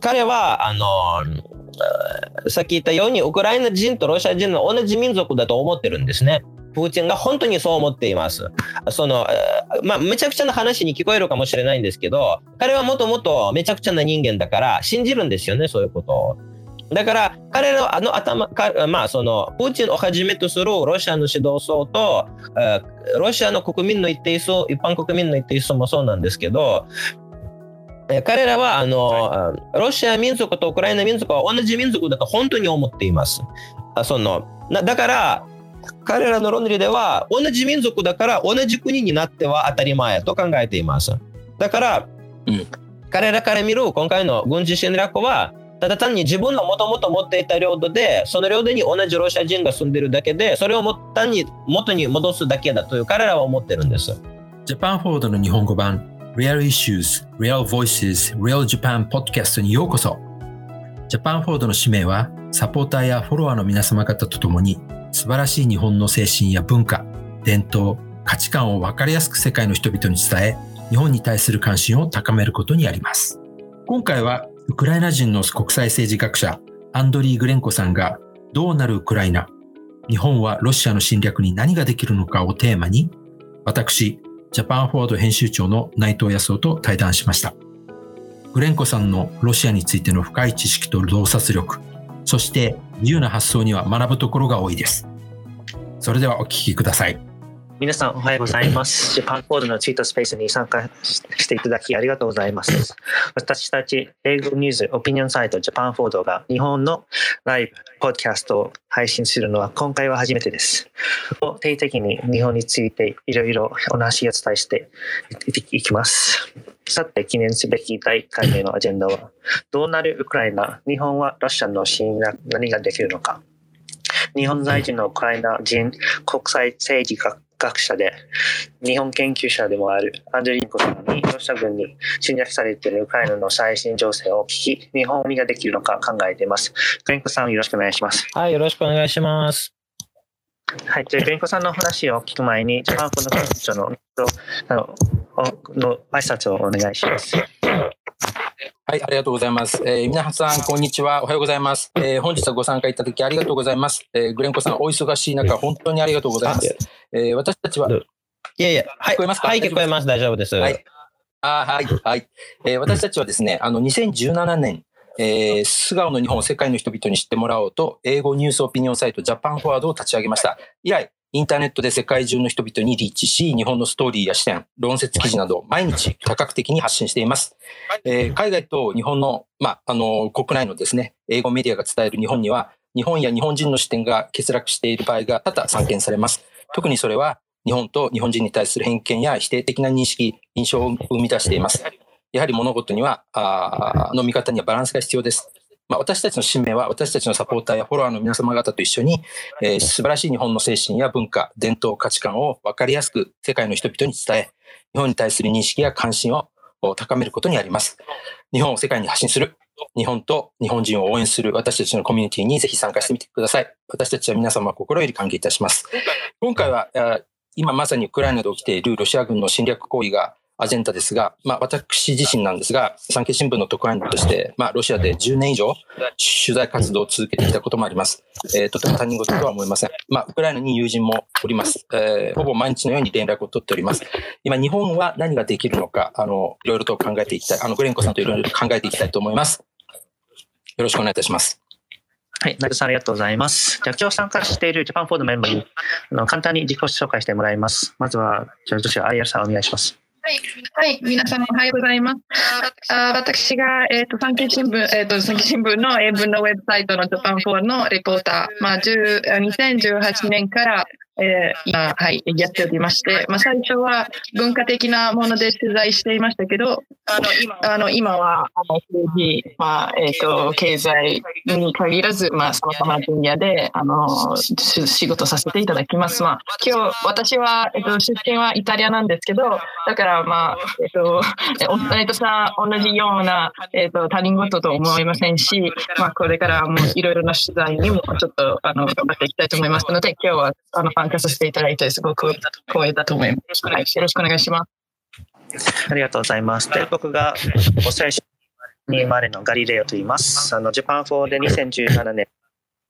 彼は、あの、さっき言ったように、ウクライナ人とロシア人の同じ民族だと思ってるんですね。プーチンが本当にそう思っています。その、まあ、めちゃくちゃな話に聞こえるかもしれないんですけど、彼はもともとめちゃくちゃな人間だから、信じるんですよね、そういうことを。だから、彼のあの頭か、まあ、その、プーチンをはじめとするロシアの指導層と、ロシアの国民の一定数、一般国民の一定数もそうなんですけど、彼らはあの、はい、ロシア民族とウクライナ民族は同じ民族だと本当に思っています。そのだから彼らの論理では同じ民族だから同じ国になっては当たり前と考えています。だから、うん、彼らから見る今回の軍事侵略はただ単に自分のもともと持っていた領土でその領土に同じロシア人が住んでるだけでそれを単に元に戻すだけだという彼らは思ってるんです。ジャパンフォードの日本語版 Real Issues, Real Voices, Real Japan Podcast にようこそ。ジャパンフォードの使命は、サポーターやフォロワーの皆様方と共に、素晴らしい日本の精神や文化、伝統、価値観を分かりやすく世界の人々に伝え、日本に対する関心を高めることにあります。今回は、ウクライナ人の国際政治学者、アンドリー・グレンコさんが、どうなるウクライナ、日本はロシアの侵略に何ができるのかをテーマに、私、ジャパンフォワード編集長の内藤康夫と対談しました。グレンコさんのロシアについての深い知識と洞察力、そして自由な発想には学ぶところが多いです。それではお聞きください。皆さんおはようございます。ジャパンコードのツイートスペースに参加していただきありがとうございます。私たち英語ニュースオピニオンサイトジャパンフォードが日本のライブ、ポッドキャストを配信するのは今回は初めてです。定期的に日本についていろいろお話を伝えしていきます。さて、記念すべき第1回目のアジェンダは、どうなるウクライナ、日本はロシアの侵略、何ができるのか。日本在住のウクライナ人国際政治学学者で、日本研究者でもあるアンドリンコさんに、ロシア軍に侵略されているウクライナの最新情勢を聞き、日本にができるのか考えています。グリンコさん、よろしくお願いします。はい、よろしくお願いします。はい、じゃあ、グリンコさんの話を聞く前に、ジャパンコの研究長のあのの挨拶をお願いします。はい、ありがとうございます。えー、皆さん、こんにちは。おはようございます。えー、本日はご参加いただきありがとうございます。えー、グレンコさん、お忙しい中、本当にありがとうございます。えー、私たちは、いやいや、はい、聞こえますか？はい、聞こえます。大丈夫です。はい。あはい、はい。えー、私たちはですね、あの、2017年、えー、素顔の日本を世界の人々に知ってもらおうと、英語ニュースオピニオンサイトジャパンフォワードを立ち上げました。以来、インターネットで世界中の人々にリーチし、日本のストーリーや視点、論説記事など、毎日多角的に発信しています。えー、海外と日本の、まあ、あの、国内のですね、英語メディアが伝える日本には、日本や日本人の視点が欠落している場合が多々散見されます。特にそれは、日本と日本人に対する偏見や否定的な認識、印象を生み出しています。やはり物事には、あの見方にはバランスが必要です。まあ、私たちの使命は私たちのサポーターやフォロワーの皆様方と一緒に、えー、素晴らしい日本の精神や文化、伝統、価値観を分かりやすく世界の人々に伝え、日本に対する認識や関心を高めることにあります。日本を世界に発信する。日本と日本人を応援する私たちのコミュニティにぜひ参加してみてください。私たちは皆様心より歓迎いたします。今回は、今まさにウクライナで起きているロシア軍の侵略行為がアジェンダですが、まあ、私自身なんですが、産経新聞の特派員として、まあ、ロシアで10年以上取材活動を続けてきたこともあります。えー、とても他人事とは思いません。まあ、ウクライナに友人もおります。えー、ほぼ毎日のように連絡を取っております。今、日本は何ができるのか、あの、いろいろと考えていきたい。あの、グレンコさんといろいろ考えていきたいと思います。よろしくお願いいたします。はい、成田さんありがとうございます。じゃあ今日参加しているジャパンフォードメンバーにあの簡単に自己紹介してもらいます。まずは、じゃあ、女子はアイアさんお願いします。はい、はい、皆様おはようございます。あ私が、えっ、ー、と、産経新聞、えっ、ー、と、産経新聞の英文のウェブサイトのジャパン4のレポーター、まあ、2018年からえー、今、はい、やっておりまして、まあ、最初は文化的なもので取材していましたけど、あの、今あの今は、あの、政治、まあ、えっ、ー、と、経済に限らず、まあ、様々な分野で、あの、仕事させていただきます。まあ、今日、私は、えっ、ー、と、出身はイタリアなんですけど、だから、まあ、えっ、と、お二人とさ、同じような、えっ、と、他人事と思いませんし、まあ、これからもいろいろな取材にも、ちょっと、あの、頑張っていきたいと思いますので、今日は、あの、参加させていただいて、すごく光栄だと思います。はい、よろしくお願いします。ありがとうございます。で、僕がお最初に生まれのガリレオと言います。あの、ジャパン4で2017年、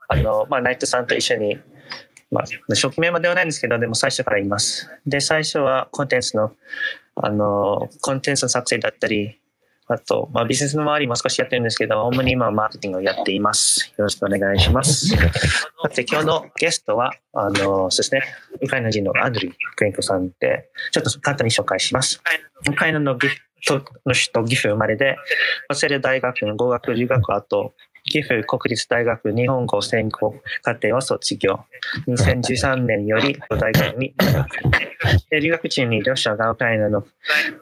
あの、まあ、ナイトさんと一緒に、まあ、初期メンバーではないんですけど、でも最初からいます。で、最初はコンテンツの、あの、コンテンツの作成だったり、あと、まあ、ビジネスの周りも少しやってるんですけど、主に今はマーケティングをやっています。よろしくお願いします。さて、今日のゲストは、あの、そうですね、ウクライナ人のアンドリー・クレンコさんで、ちょっと簡単に紹介します。ウクライナのギフトの首都岐阜生まれで、早稲田大学の語学留学後、岐阜国立大学日本語専攻課程を卒業。2013年より大学に留学。で留学中にロシアがウクライナの、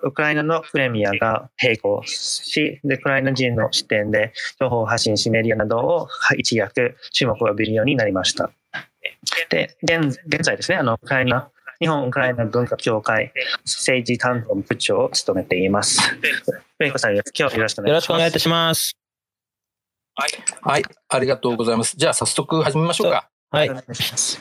ウクライナのプレミアが並行し、で、ウクライナ人の視点で情報を発信しメディアなどを一躍注目を浴びるようになりました。で、現現在ですね、あの、ウクライナ、日本ウクライナ文化協会政治担当部長を務めています。プレイコさん、今日よろしくお願いします。よろしくお願いいたします。はい、ありがとうございます。じゃあ早速始めましょうか。はいお。願いします。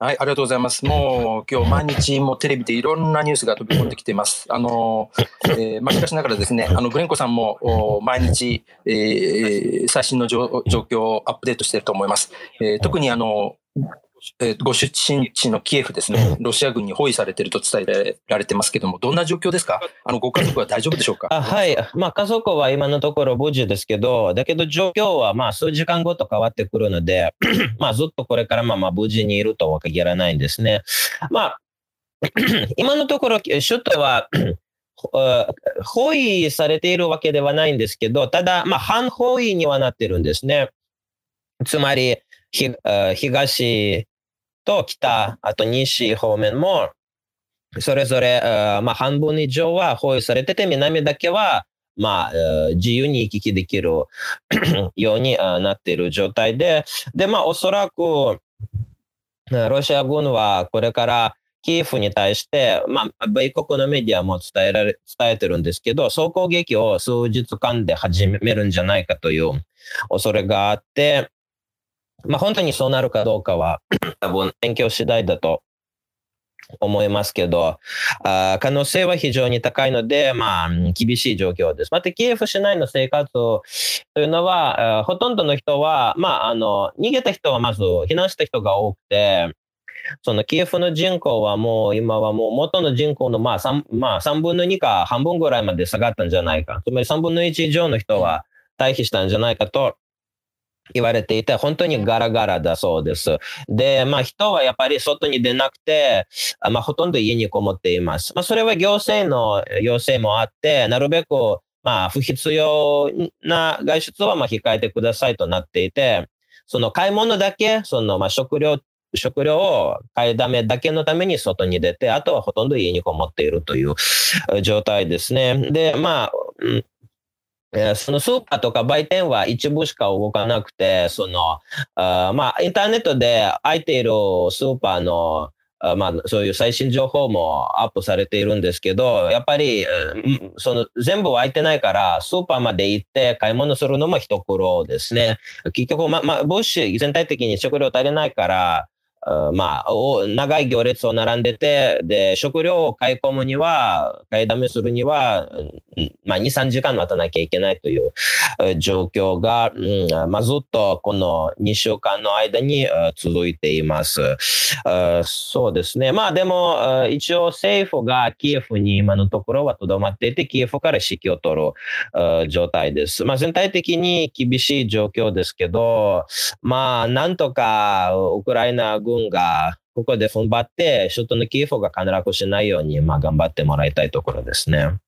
はい、ありがとうございます。もう今日毎日もうテレビでいろんなニュースが飛び込んできています。あの、えーまあ、しかしながらですね、あの、グレンコさんもお毎日、えー最新の状状況をアップデートしていると思います。えー特にあの、えーご出身地のキエフですね、ロシア軍に包囲されていると伝えられてますけども、どんな状況ですか？あの、ご家族は大丈夫でしょうか？あはい。まあ、家族は今のところ無事ですけど、だけど状況はまあ数時間後と変わってくるので、まあずっとこれからまあまあ無事にいるとは限らないんですね。まあ、今のところ首都は、あ包囲されているわけではないんですけど、ただ、まあ、半包囲にはなってるんですね。つまり、東と北、あと西方面も、それぞれ、まあ、半分以上は包囲されてて、南だけは、まあ、自由に行き来できる ようになっている状態で、で、まあ、おそらく、ロシア軍はこれからキエフに対して、まあ、米国のメディアも伝えられ、伝えてるんですけど、総攻撃を数日間で始めるんじゃないかという恐れがあって、まあ、本当にそうなるかどうかは、多分勉強次第だと思いますけど、あー可能性は非常に高いので、まあ、うん厳しい状況です。また、キエフ市内の生活というのは、ほとんどの人は、まあ、あの、逃げた人はまず避難した人が多くて、そのキエフの人口はもう今はもう元の人口のまあ 3, まあ3分の2か半分ぐらいまで下がったんじゃないか。つまり3分の1以上の人は退避したんじゃないかと言われていて、本当にガラガラだそうです。で、まあ人はやっぱり外に出なくて、まあほとんど家にこもっています。まあそれは行政の要請もあって、なるべくまあ不必要な外出はまあ控えてくださいとなっていて、その買い物だけ、そのまあ食料食料を買いだめだけのために外に出て、あとはほとんど家にこもっているという状態ですね。で、まあ、そのスーパーとか売店は一部しか動かなくて、その、あまあ、インターネットで空いているスーパーの、あまあ、そういう最新情報もアップされているんですけど、やっぱり、その全部空いてないから、スーパーまで行って買い物するのも一苦労ですね。結局、ま、まあ、物資全体的に食料足りないから、まあ、お長い行列を並んでて、で、食料を買い込むには、買いだめするには、まあ、2、3時間待たなきゃいけないという状況が、うんまあ、ずっとこの2週間の間にあ続いています。あそうですね。まあ、でも、あ一応政府がキエフに今のところはとどまっていて、キエフから指揮を取るあ状態です。まあ、全体的に厳しい状況ですけど、まあ、なんとかウクライナ軍がここで踏ん張って、首都のキエフが陥落しないように、まあ、頑張ってもらいたいところですね。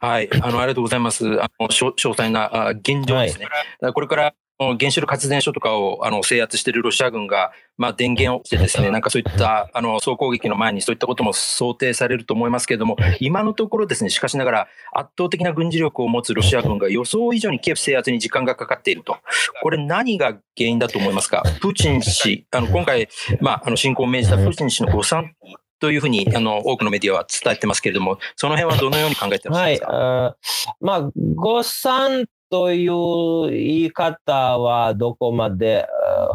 はい、あの、ありがとうございます。あの、詳詳細なあ現状ですね。だからこれから、原子力発電所とかをあの制圧しているロシア軍が、まあ、電源をしてですね、なんかそういったあの総攻撃の前にそういったことも想定されると思いますけれども、今のところですね、しかしながら圧倒的な軍事力を持つロシア軍が予想以上にキエフ制圧に時間がかかっていると。これ何が原因だと思いますか？プーチン氏、あの今回、まあ、あの侵攻を命じたプーチン氏の誤算というふうにあの多くのメディアは伝えてますけれども、その辺はどのように考えてらっしゃいますか、はい、あーまあ、誤算という言い方はどこまで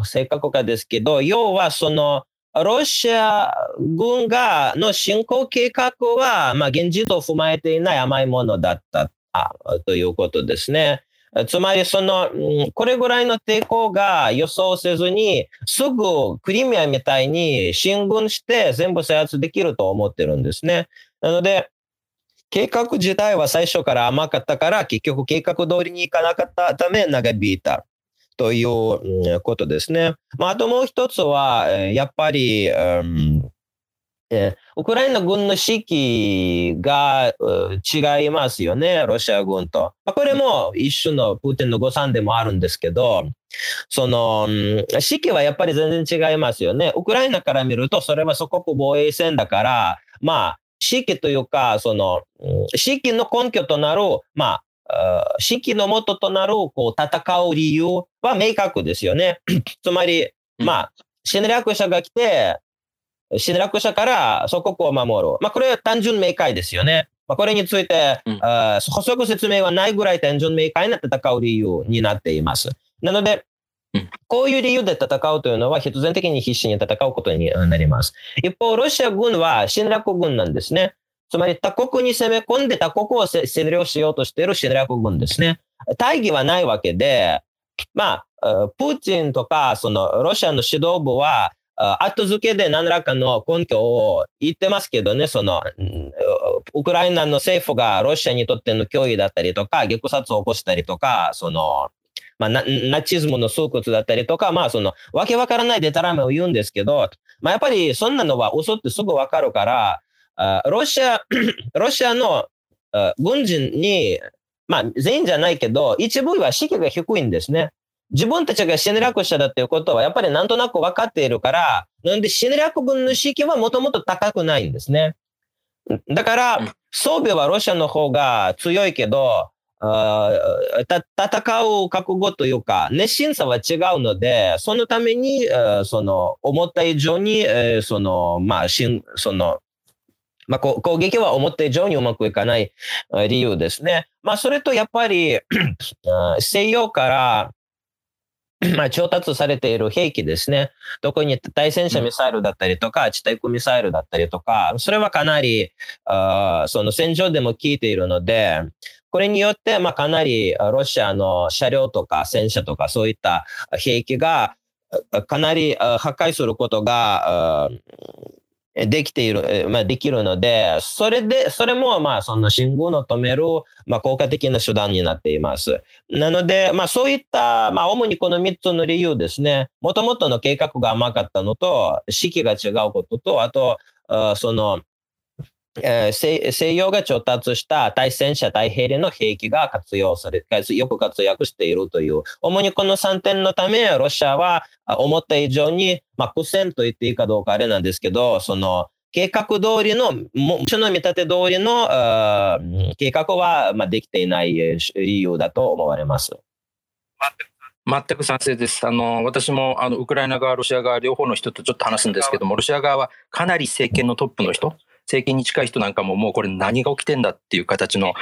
正確かですけど、要はその、ロシア軍がの侵攻計画は、まあ、現実を踏まえていない甘いものだったということですね。つまり、その、これぐらいの抵抗が予想せずに、すぐクリミアみたいに進軍して全部制圧できると思ってるんですね。なので、計画自体は最初から甘かったから、結局計画通りにいかなかったため長引いた。ということですね。まあ、あともう一つは、やっぱり、ウクライナ軍の士気が違いますよね、ロシア軍と。これも一種のプーチンの誤算でもあるんですけど、その、士気はやっぱり全然違いますよね。ウクライナから見ると、それは祖国防衛戦だから、まあ、士気というか、その、士気の根拠となる、まあ、士気の元となる、こう、戦う理由は明確ですよね。つまり、まあ、侵略者が来て、侵略者から祖国を守る。まあ、これは単純明快ですよね。まあ、これについて、うん、補足説明はないぐらい単純明快な戦う理由になっています。なので、こういう理由で戦うというのは必然的に必死に戦うことになります。一方、ロシア軍は侵略軍なんですね。つまり他国に攻め込んで他国を占領しようとしている侵略軍ですね。大義はないわけで、まあ、プーチンとか、そのロシアの指導部は、後付けで何らかの根拠を言ってますけどね、その、ウクライナの政府がロシアにとっての脅威だったりとか、虐殺を起こしたりとか、その、まあ、ナチズムの巣窟だったりとか、まあ、その、わけわからないデタラメを言うんですけど、まあ、やっぱりそんなのは嘘ってすぐわかるから、ロシア、ロシアの軍人に、まあ、全員じゃないけど、一部は士気が低いんですね。自分たちが侵略者だっていうことは、やっぱりなんとなく分かっているから、なんで侵略軍の士気はもともと高くないんですね。だから、装備はロシアの方が強いけど、あ戦う覚悟というか、熱心さは違うので、そのために、その、思った以上に、その、まあ、しん、その、まあ、攻撃は思った以上にうまくいかない理由ですね。まあ、それとやっぱり西洋からまあ、調達されている兵器ですね。特に対戦車ミサイルだったりとか、地対空ミサイルだったりとか、それはかなり、あその戦場でも効いているので、これによって、まあ、かなりロシアの車両とか戦車とかそういった兵器がかなり破壊することができている、まあ、できるので、それで、それも、まあ、その信号の止める、まあ、効果的な手段になっています。なので、まあ、そういった、まあ、主にこの3つの理由ですね。もともとの計画が甘かったのと、式が違うことと、あと、その、えー、西洋が調達した対戦車、対兵器の兵器が活用され、よく活躍しているという、主にこの3点のため、ロシアは思った以上に、まあ、苦戦と言っていいかどうかあれなんですけど、その、計画通りの、もちの見立て通りの計画は、まあ、できていない理由だと思われます。全く賛成です。あの、私も、あの、ウクライナ側、ロシア側、両方の人とちょっと話すんですけども、ロシア側はかなり政権のトップの人、政権に近い人なんかももうこれ何が起きてんだっていう形の、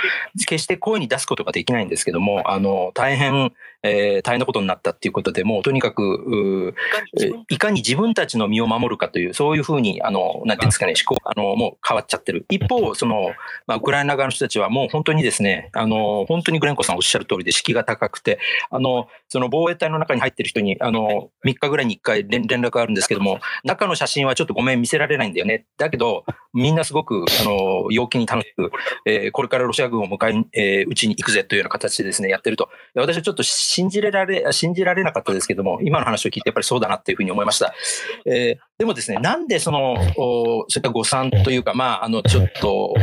決して声に出すことができないんですけども、あの、大変、えー、大変なことになったっていうことで、もうとにかく、いかに自分たちの身を守るかという、そういうふうに、あの、なんていうんですかね、思考、あの、もう変わっちゃってる。一方、その、まあ、ウクライナ側の人たちはもう本当にですね、あの、本当にグレンコさんおっしゃる通りで、士気が高くて、あの、その防衛隊の中に入ってる人に、あの、3日ぐらいに1回連絡があるんですけども、中の写真はちょっとごめん見せられないんだよね。だけど、みんなすごく、あの、陽気に楽しく、えー、これからロシア軍を迎え、えー、うちに行くぜというような形でですね、やってると。私はちょっと信じられ、信じられなかったですけども、今の話を聞いてやっぱりそうだなっていうふうに思いました。えー、でもですね、なんでその、おそういった誤算というか、まあ、あの、ちょっと、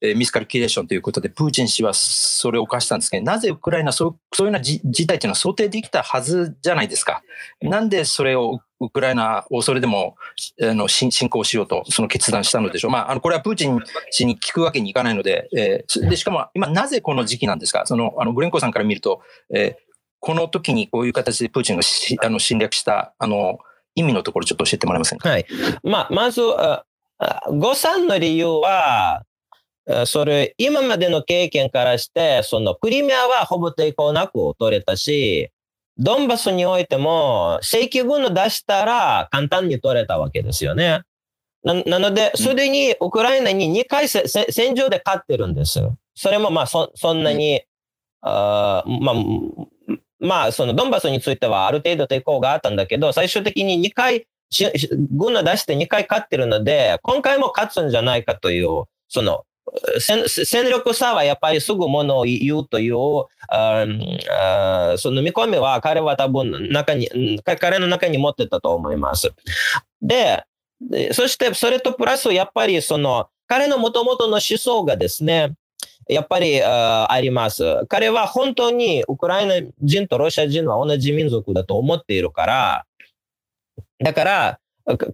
えミスカルキュレーションということで、プーチン氏はそれを犯したんですけど、なぜウクライナ、そうそういうような事態というのは想定できたはずじゃないですか。なんでそれをウクライナをそれでもあの侵攻しようと、その決断したのでしょう。まあ、あのこれはプーチン氏に聞くわけにいかないので、えー、でしかも今、なぜこの時期なんですか、そのあのグレンコさんから見ると、えー、この時にこういう形でプーチンがしあの侵略したあの意味のところ、ちょっと教えてもらえませんか？はいまあ、まず、誤算の理由は、それ、今までの経験からして、そのクリミアはほぼ抵抗なく取れたし、ドンバスにおいても、正規軍を出したら簡単に取れたわけですよね。ななので、すでにウクライナに2回戦場で勝ってるんですよ。それもまあそそんなに、あまあ、まあ、そのドンバスについてはある程度抵抗があったんだけど、最終的に2回、軍を出して2回勝ってるので、今回も勝つんじゃないかという、その、戦力差はやっぱりすぐものを言うというああその見込みは彼は多分中に彼の中に持ってたと思います。でそしてそれとプラスやっぱりその彼のもともとの思想がですねやっぱりああります。彼は本当にウクライナ人とロシア人は同じ民族だと思っているから、だから、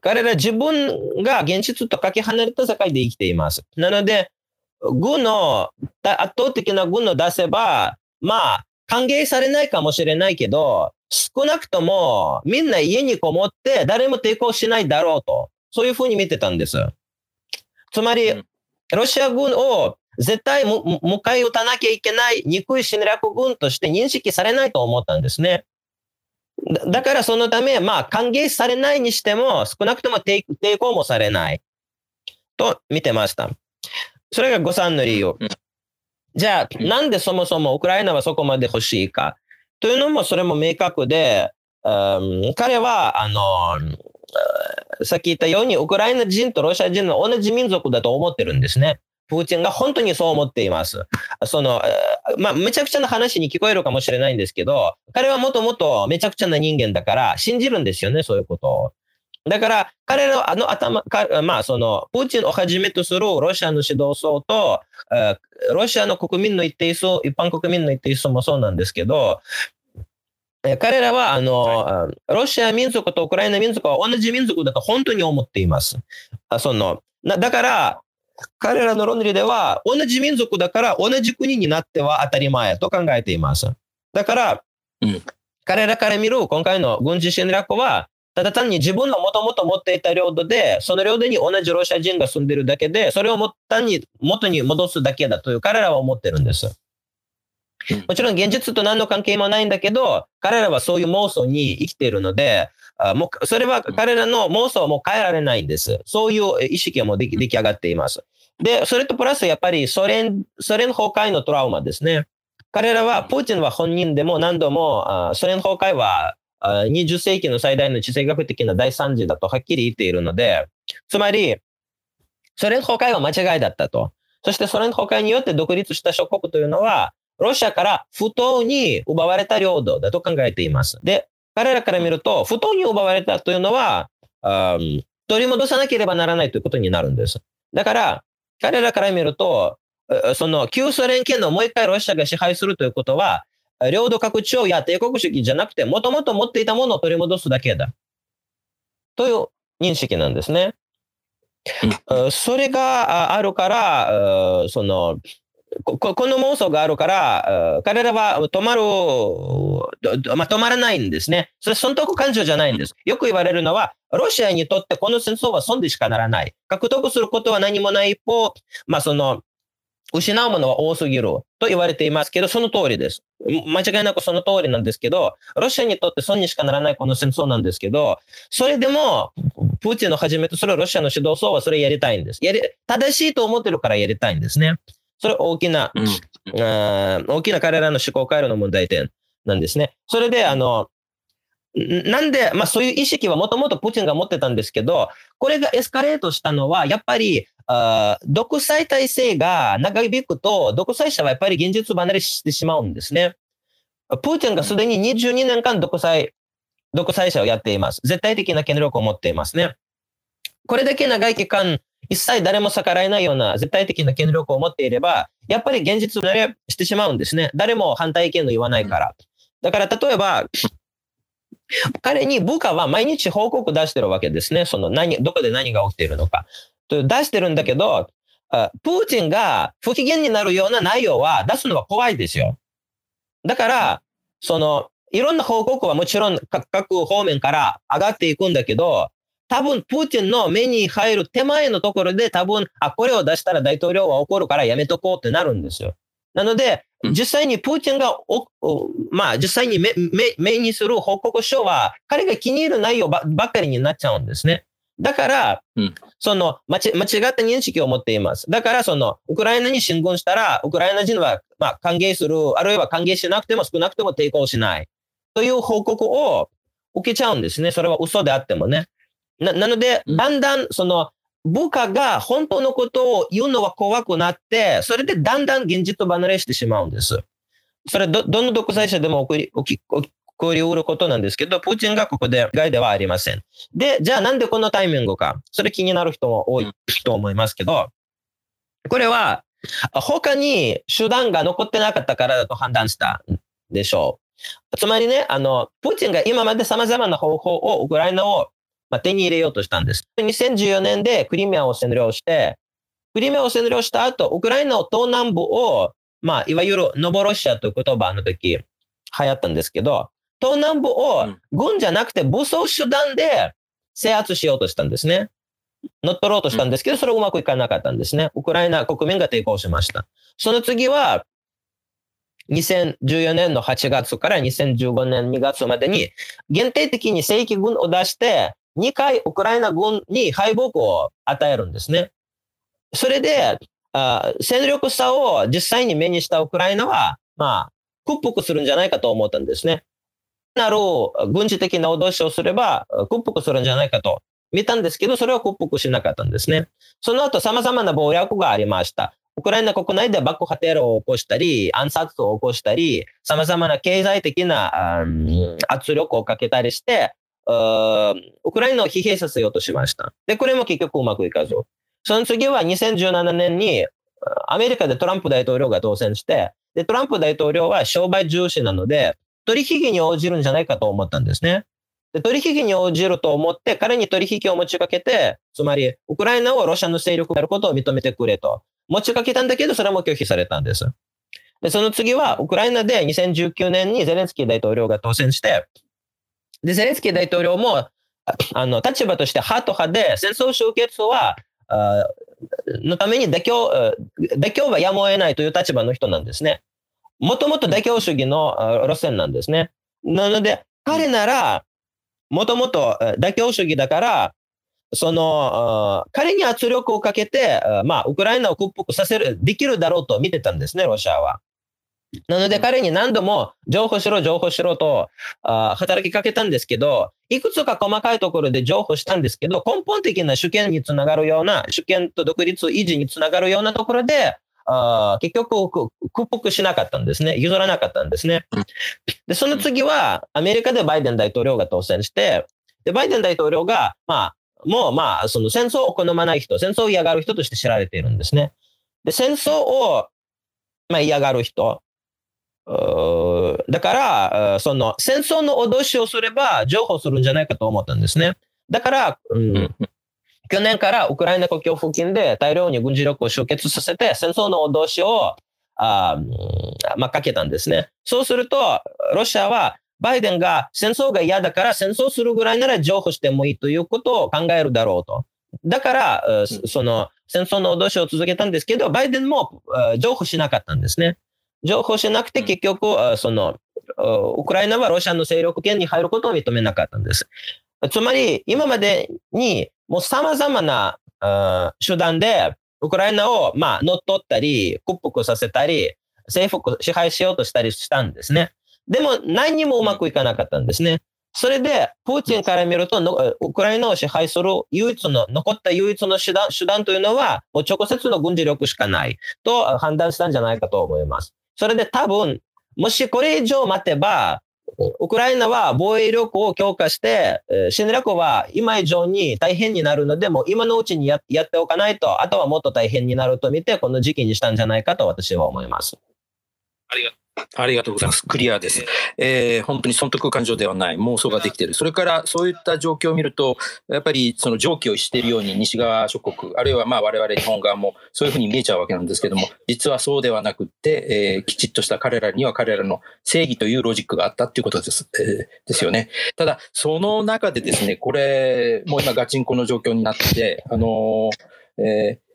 彼ら自分が現実とかけ離れた世界で生きています。なので、軍の、圧倒的な軍を出せば、まあ、歓迎されないかもしれないけど、少なくともみんな家にこもって誰も抵抗しないだろうと、そういうふうに見てたんです。つまり、ロシア軍を絶対迎え撃たなきゃいけない憎い侵略軍として認識されないと思ったんですね。だからそのため、まあ、歓迎されないにしても、少なくとも抵抗もされないと見てました。それが誤算の理由。じゃあ、なんでそもそもウクライナはそこまで欲しいか？というのも、それも明確で、うん、彼は、あの、さっき言ったように、ウクライナ人とロシア人の同じ民族だと思ってるんですね。プーチンが本当にそう思っています。その、まあ、めちゃくちゃな話に聞こえるかもしれないんですけど、彼はもともとめちゃくちゃな人間だから信じるんですよね、そういうことを。だから、彼らあの頭、まあ、その、プーチンをはじめとするロシアの指導層と、ロシアの国民の一定数、一般国民の一定数もそうなんですけど、彼らは、あの、はい、ロシア民族とウクライナ民族は同じ民族だと本当に思っています。その、だから、彼らの論理では、同じ民族だから同じ国になっては当たり前と考えています。だから、うん、彼らから見る今回の軍事侵略は、ただ単に自分のもともと持っていた領土で、その領土に同じロシア人が住んでるだけで、それを単に元に戻すだけだという彼らは思ってるんです。もちろん現実と何の関係もないんだけど、彼らはそういう妄想に生きているので、あもうそれは彼らの妄想はもう変えられないんです。そういう意識はもう出来上がっています。で、それとプラスやっぱりソ連、ソ連崩壊のトラウマですね。彼らは、プーチンは本人でも何度も、ソ連崩壊は20世紀の最大の地政学的な大惨事だとはっきり言っているので、つまり、ソ連崩壊は間違いだったと。そしてソ連崩壊によって独立した諸国というのは、ロシアから不当に奪われた領土だと考えています。で、彼らから見ると、不当に奪われたというのは、取り戻さなければならないということになるんです。だから、彼らから見ると、その旧ソ連圏のもう一回ロシアが支配するということは、領土拡張や帝国主義じゃなくて、もともと持っていたものを取り戻すだけだ。という認識なんですね。それがあるから、その、この妄想があるから、彼らは止まる、まあ、止まらないんですね。それ損得感情じゃないんです。よく言われるのは、ロシアにとってこの戦争は損でしかならない。獲得することは何もない一方、まあ、その、失うものは多すぎると言われていますけど、その通りです。間違いなくその通りなんですけど、ロシアにとって損にしかならないこの戦争なんですけど、それでも、プーチンのはじめとするロシアの指導層はそれやりたいんです。やり、正しいと思ってるからやりたいんですね。それ大きな、うん、あ大きな彼らの思考回路の問題点なんですね。それで、あの、なんで、まあそういう意識はもともとプーチンが持ってたんですけど、これがエスカレートしたのは、やっぱり独裁体制が長引くと、独裁者はやっぱり現実離れしてしまうんですね。プーチンがすでに22年間独裁、独裁者をやっています。絶対的な権力を持っていますね。これだけ長い期間、一切誰も逆らえないような絶対的な権力を持っていれば、やっぱり現実離れしてしまうんですね。誰も反対意見の言わないから。だから例えば、彼に部下は毎日報告出してるわけですね。その何、どこで何が起きているのか。と出してるんだけど、プーチンが不機嫌になるような内容は出すのは怖いですよ。だから、その、いろんな報告はもちろん各方面から上がっていくんだけど、多分、プーチンの目に入る手前のところで多分、あ、これを出したら大統領は怒るからやめとこうってなるんですよ。なので、実際にプーチンがまあ、実際に目にする報告書は、彼が気に入る内容ばっかりになっちゃうんですね。だから、うんその間違間違った認識を持っています。だから、その、ウクライナに進軍したら、ウクライナ人は、まあ、歓迎する、あるいは歓迎しなくても少なくとも抵抗しない。という報告を受けちゃうんですね。それは嘘であってもね。ななので、うんだんだん、その、部下が本当のことを言うのは怖くなって、それでだんだん現実と離れしてしまうんです。それど、どの独裁者でも起こり、起き、起こりうることなんですけど、プーチンがここで害ではありません。で、じゃあなんでこのタイミングか？それ気になる人も多いと思いますけど、これは、他に手段が残ってなかったからだと判断したんでしょう。つまりね、あの、プーチンが今まで様々な方法をウクライナを、手に入れようとしたんです。2014年でクリミアを占領して、クリミアを占領した後、ウクライナの東南部を、まあ、いわゆるノボロシアという言葉の時流行ったんですけど、東南部をうん軍じゃなくて武装手段で制圧しようとしたんですね。乗っ取ろうとしたんですけど、それうまくいかなかったんですね。ウクライナ国民が抵抗しました。その次は、2014年の8月から2015年2月までに、限定的に正規軍を出して、2回ウクライナ軍に敗北を与えるんですね。それで、あ戦力差を実際に目にしたウクライナは、まあ、屈服するんじゃないかと思ったんですね。なる軍事的な脅しをすれば、屈服するんじゃないかと見たんですけど、それは屈服しなかったんですね。その後、様々な謀略がありました。ウクライナ国内で爆破テロを起こしたり、暗殺を起こしたり、様々な経済的な圧力をかけたりして、ウクライナを疲弊させようとしました。で、これも結局うまくいかず。その次は2017年にアメリカでトランプ大統領が当選して、で、トランプ大統領は商売重視なので、取引に応じるんじゃないかと思ったんですね。で取引に応じると思って、彼に取引を持ちかけて、つまり、ウクライナをロシアの勢力であることを認めてくれと。持ちかけたんだけど、それも拒否されたんです。で、その次は、ウクライナで2019年にゼレンスキー大統領が当選して、で、ゼレンスキー大統領も、あの、立場としてハート派で、戦争終結は、のために妥協、妥協はやむを得ないという立場の人なんですね。もともと妥協主義のあ路線なんですね。なので、彼なら、もともとあ妥協主義だから、その、あ彼に圧力をかけて、あまあ、ウクライナを屈服させる、できるだろうと見てたんですね、ロシアは。なので、彼に何度も情報しろ、情報しろとあ働きかけたんですけど、いくつか細かいところで情報したんですけど、根本的な主権につながるような、主権と独立維持につながるようなところで、あ結局、く屈服しなかったんですね。譲らなかったんですね。で、その次は、アメリカでバイデン大統領が当選して、で、バイデン大統領が、まあ、もう、まあ、その戦争を好まない人、戦争を嫌がる人として知られているんですね。で、戦争を、まあ、嫌がる人、だから、あその戦争の脅しをすれば譲歩するんじゃないかと思ったんですね。だから、うんうん去年からウクライナ国境付近で大量に軍事力を集結させて戦争の脅しをあ、うんまあ、かけたんですね。そうすると、ロシアはバイデンが戦争が嫌だから戦争するぐらいなら譲歩してもいいということを考えるだろうと。だから、うそその戦争の脅しを続けたんですけど、バイデンもあ譲歩しなかったんですね。譲歩しなくて結局、あその、あウクライナはロシアの勢力圏に入ることを認めなかったんです。つまり、今までにもう様々なあ手段で、ウクライナを、まあ、乗っ取ったり、屈服させたり、征服、支配しようとしたりしたんですね。でも、何にもうまくいかなかったんですね。それで、プーチンから見ると、ウクライナを支配する唯一の、残った唯一の手段手段というのは、もう直接の軍事力しかないと判断したんじゃないかと思います。それで多分、もしこれ以上待てば、ウクライナは防衛力を強化して、侵略は今以上に大変になるので、もう今のうちにややっておかないと、あとはもっと大変になると見て、この時期にしたんじゃないかと私は思います。ありがとうありがとうございます。クリアです。えー本当に損得感情ではない妄想ができている。それからそういった状況を見ると、やっぱりその常軌をしているように西側諸国、あるいはまあ我々日本側もそういうふうに見えちゃうわけなんですけども、実はそうではなくて、えーきちっとした彼らには彼らの正義というロジックがあったっていうことです,、えーですよね。ただ、その中でですね、これ、もう今ガチンコの状況になって、あのーえー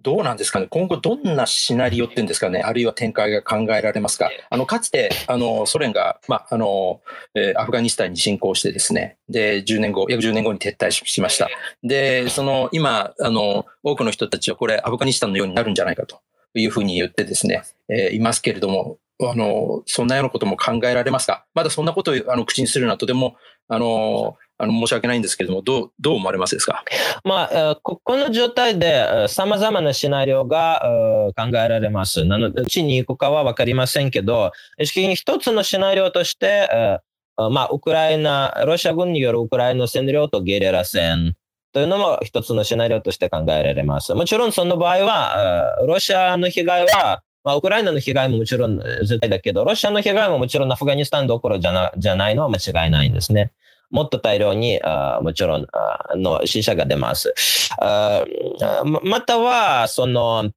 どうなんですかね、今後どんなシナリオっていうんですかね、あるいは展開が考えられますか？あのかつてあのソ連が、まああのえー、アフガニスタンに侵攻してですね、で10年後、約10年後に撤退しました。で、その今あの、多くの人たちはこれ、アフガニスタンのようになるんじゃないかというふうに言ってですね、えー、いますけれども、あのそんなようなことも考えられますか？まだそんなことをあの口にするのはとてもあのあの申し訳ないんですけれども、どうどう思われますですか、まあ、ここの状態でさまざまなシナリオが考えられます。なので、うちに行くかは分かりませんけど、意識に一つのシナリオとして、まあ、ウクライナ、ロシア軍によるウクライナ占領とゲリラ戦というのも一つのシナリオとして考えられます。もちろんその場合は、ロシアの被害は、まあ、ウクライナの被害ももちろん絶対だけど、ロシアの被害ももちろんアフガニスタンどころじゃなじゃないのは間違いないんですね。もっと大量にあもちろんあの死者が出ます。あまたは、その、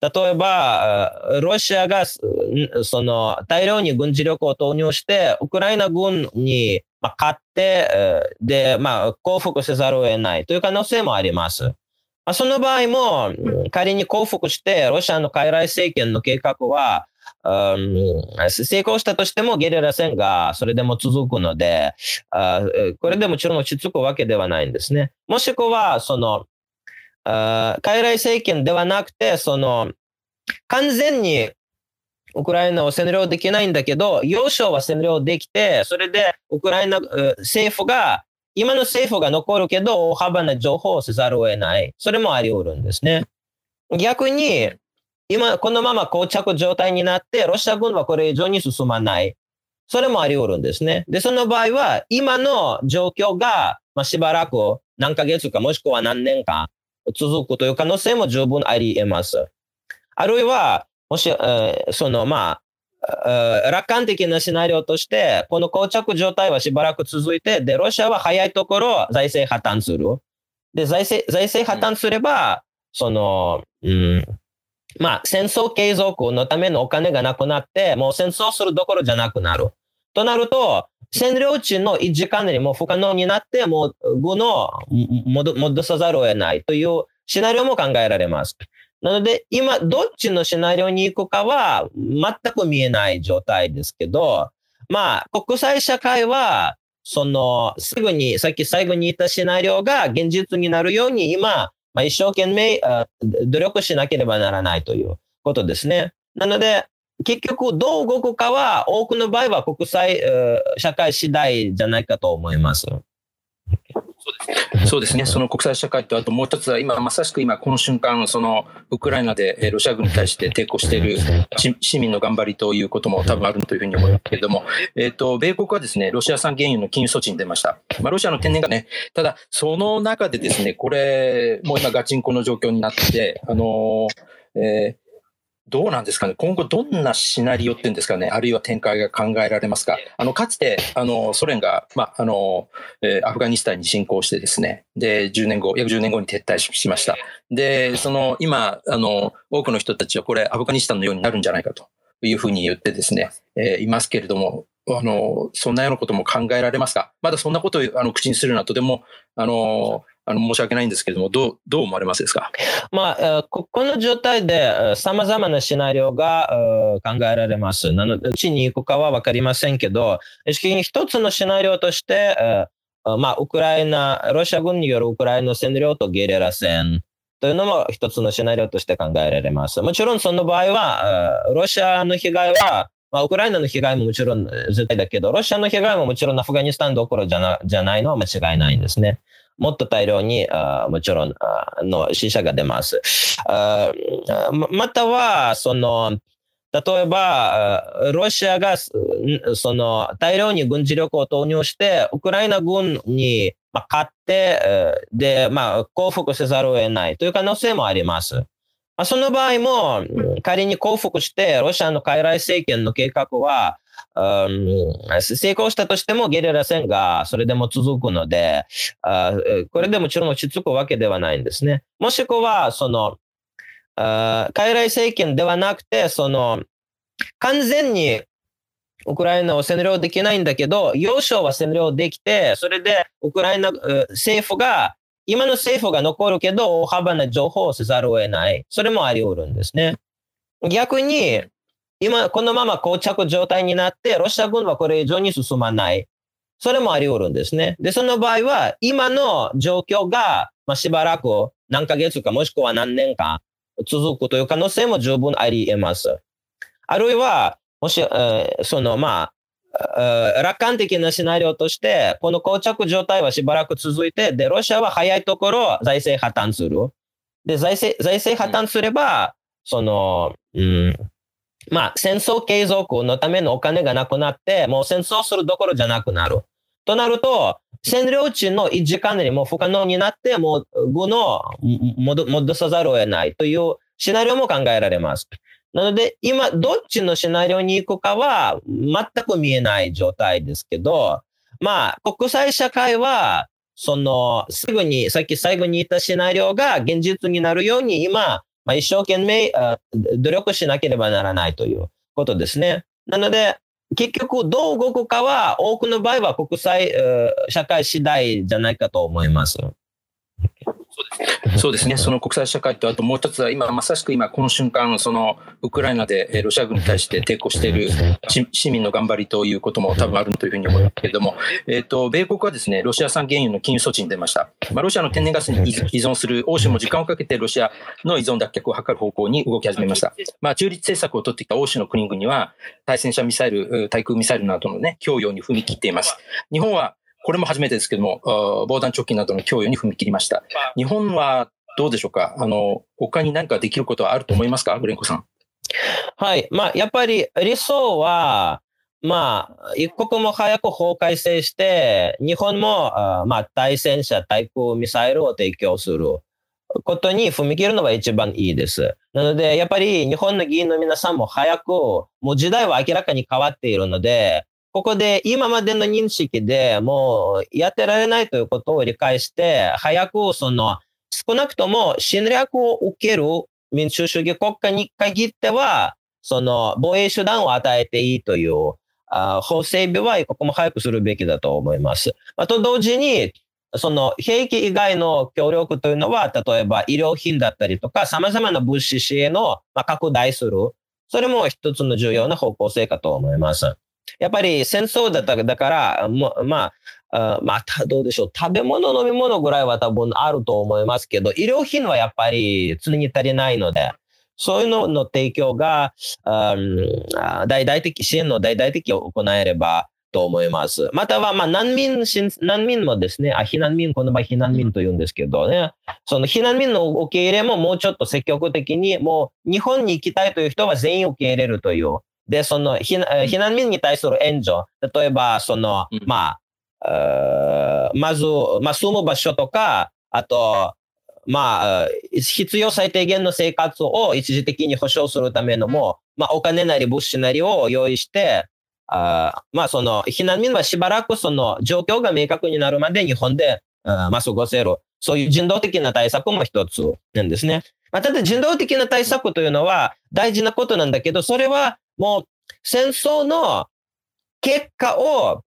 例えば、ロシアがその大量に軍事力を投入して、ウクライナ軍に勝って、で、まあ、降伏せざるを得ないという可能性もあります。その場合も、仮に降伏して、ロシアの傀儡政権の計画は、成功したとしてもゲリラ戦がそれでも続くので、これでもちろん落ち着くわけではないんですね。もしくは、その、傀儡政権ではなくて、その、完全にウクライナを占領できないんだけど、要衝は占領できて、それでウクライナ政府が、今の政府が残るけど、大幅な情報をせざるを得ない。それもあり得るんですね。逆に、今、このまま膠着状態になって、ロシア軍はこれ以上に進まない。それもあり得るんですね。で、その場合は、今の状況が、まあ、しばらく何ヶ月かもしくは何年間続くという可能性も十分あり得ます。あるいは、もし、えー、その、まあ、楽観的なシナリオとして、この膠着状態はしばらく続いて、で、ロシアは早いところ財政破綻する。で、財政、財政破綻すれば、その、うん、まあ、戦争継続のためのお金がなくなって、もう戦争するどころじゃなくなる。となると、占領地の維持管理も不可能になって、もう軍を戻さざるを得ないというシナリオも考えられます。なので、今、どっちのシナリオに行くかは全く見えない状態ですけど、まあ、国際社会は、その、すぐに、さっき最後に言ったシナリオが現実になるように、今、まあ、一生懸命努力しなければならないということですね。なので、結局どう動くかは多くの場合は国際社会次第じゃないかと思います。そうですね、その国際社会と、あともう一つは、今、まさしく今、この瞬間、そのウクライナでロシア軍に対して抵抗している市民の頑張りということも多分あるというふうに思いますけれども、えっ、ー、と、米国はですね、ロシア産原油の禁輸措置に出ました。まあ、ロシアの天然ガスね、ただ、その中でですね、これ、もう今、ガチンコの状況になって、あのえーどうなんですかね、今後どんなシナリオっていうんですかね、あるいは展開が考えられますか？あのかつてあのソ連が、まあのえー、アフガニスタンに侵攻してですね、で10年後、約10年後に撤退しました。で、その今あの、多くの人たちはこれ、アフガニスタンのようになるんじゃないかというふうに言ってですね、えー、いますけれども、あのそんなようなことも考えられますか？まだそんなことをあの口にするのはとてもあのあの申し訳ないんですけれども、どうどう思われますですか、まあ、ここの状態でさまざまなシナリオが考えられます。なので、うちに行くかは分かりませんけど、意識的に一つのシナリオとして、まあ、ウクライナ、ロシア軍によるウクライナ占領とゲリラ戦というのも一つのシナリオとして考えられます。もちろんその場合は、ロシアの被害は、まあ、ウクライナの被害ももちろん絶対だけど、ロシアの被害ももちろんアフガニスタンどころじゃなじゃないのは間違いないんですね。もっと大量にあもちろんあの死者が出ます。あまたは、その、例えば、ロシアがその大量に軍事力を投入して、ウクライナ軍に勝って、で、まあ、降伏せざるを得ないという可能性もあります。その場合も、仮に降伏して、ロシアの傀儡政権の計画は、成功したとしてもゲリラ戦がそれでも続くので、これでもちろん落ち着くわけではないんですね。もしくは、その、傀儡政権ではなくて、その、完全にウクライナを占領できないんだけど、要衝は占領できて、それでウクライナ政府が今の政府が残るけど、大幅な情報をせざるを得ない。それもあり得るんですね。逆に、今、このまま膠着状態になって、ロシア軍はこれ以上に進まない。それもあり得るんですね。で、その場合は、今の状況が、まあ、しばらく何ヶ月かもしくは何年か続くという可能性も十分あり得ます。あるいは、もし、えー、その、まあ、楽観的なシナリオとして、この膠着状態はしばらく続いて、で、ロシアは早いところ財政破綻する。で、財政、財政破綻すれば、その、うん、まあ、戦争継続のためのお金がなくなって、もう戦争するどころじゃなくなる。となると、占領地の維持管理も不可能になって、もう軍の戻さざるを得ないというシナリオも考えられます。なので、今、どっちのシナリオに行くかは全く見えない状態ですけど、まあ、国際社会は、その、すぐに、さっき最後に言ったシナリオが現実になるように、今、まあ、一生懸命努力しなければならないということですね。なので、結局どう動くかは多くの場合は国際社会次第じゃないかと思います。そうです。ね、その国際社会と、あともう一つは、今、まさしく今、この瞬間、そのウクライナでロシア軍に対して抵抗している市民の頑張りということも多分あるというふうに思いますけれども、えーと、米国はですねロシア産原油の禁輸措置に出ました、まあ、ロシアの天然ガスに依存する欧州も時間をかけてロシアの依存脱却を図る方向に動き始めました。まあ、中立政策を取ってきた欧州の国々は、対戦車ミサイル、対空ミサイルなどの、ね、供与に踏み切っています。日本はこれも初めてですけども、防弾チョッキなどの供与に踏み切りました。日本はどうでしょうか？あの、他に何かできることはあると思いますか？グレンコさん。はい。まあ、やっぱり理想は、まあ、一刻も早く法改正して、日本も、まあ、対戦車、対空ミサイルを提供することに踏み切るのが一番いいです。なので、やっぱり日本の議員の皆さんも早く、もう時代は明らかに変わっているので、ここで今までの認識でもうやってられないということを理解して、早くその少なくとも侵略を受ける民主主義国家に限っては、その防衛手段を与えていいというあ法整備は一刻も早くするべきだと思います。まあ、と同時に、その兵器以外の協力というのは、例えば医療品だったりとか、様々な物資支援を拡大する。それも一つの重要な方向性かと思います。やっぱり戦争だっただから、まあ、まあ、どうでしょう。食べ物、飲み物ぐらいは多分あると思いますけど、医療品はやっぱり常に足りないので、そういうのの提供が、大々的、支援の大々的を行えればと思います。または、まあ、難民、難民もですね、あ、避難民、この場合避難民と言うんですけどね、その避難民の受け入れももうちょっと積極的に、もう日本に行きたいという人は全員受け入れるという、で、その避難民に対する援助、例えば、その、うん、まあ、まず、まあ、住む場所とか、あと、まあ、必要最低限の生活を一時的に保障するためのも、まあ、お金なり物資なりを用意して、あまあ、その、避難民はしばらくその状況が明確になるまで日本で、あまあ、過ごせる。そういう人道的な対策も一つなんですね。まあ、ただ人道的な対策というのは大事なことなんだけど、それはもう戦争の結果を、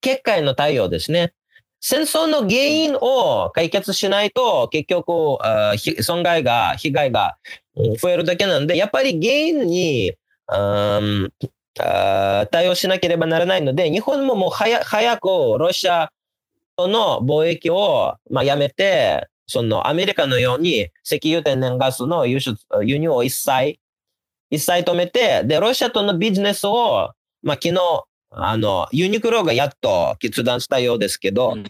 結果への対応ですね。戦争の原因を解決しないと、結局、損害が、被害が増えるだけなんで、やっぱり原因に、対応しなければならないので、日本ももう早早くロシアとの貿易を、まあ、やめて、そのアメリカのように石油天然ガスの輸出輸入を一切一切止めて、で、ロシアとのビジネスを、まあ、昨日、あの、ユニクロがやっと決断したようですけど、うん、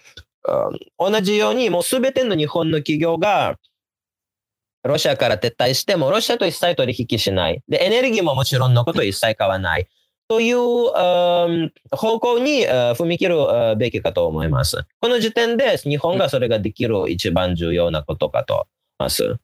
同じようにもうすべての日本の企業が、ロシアから撤退しても、ロシアと一切取引しない。で、エネルギーももちろんのこと一切買わない。という、方向に踏み切るべきかと思います。この時点で日本がそれができる一番重要なことかと思います。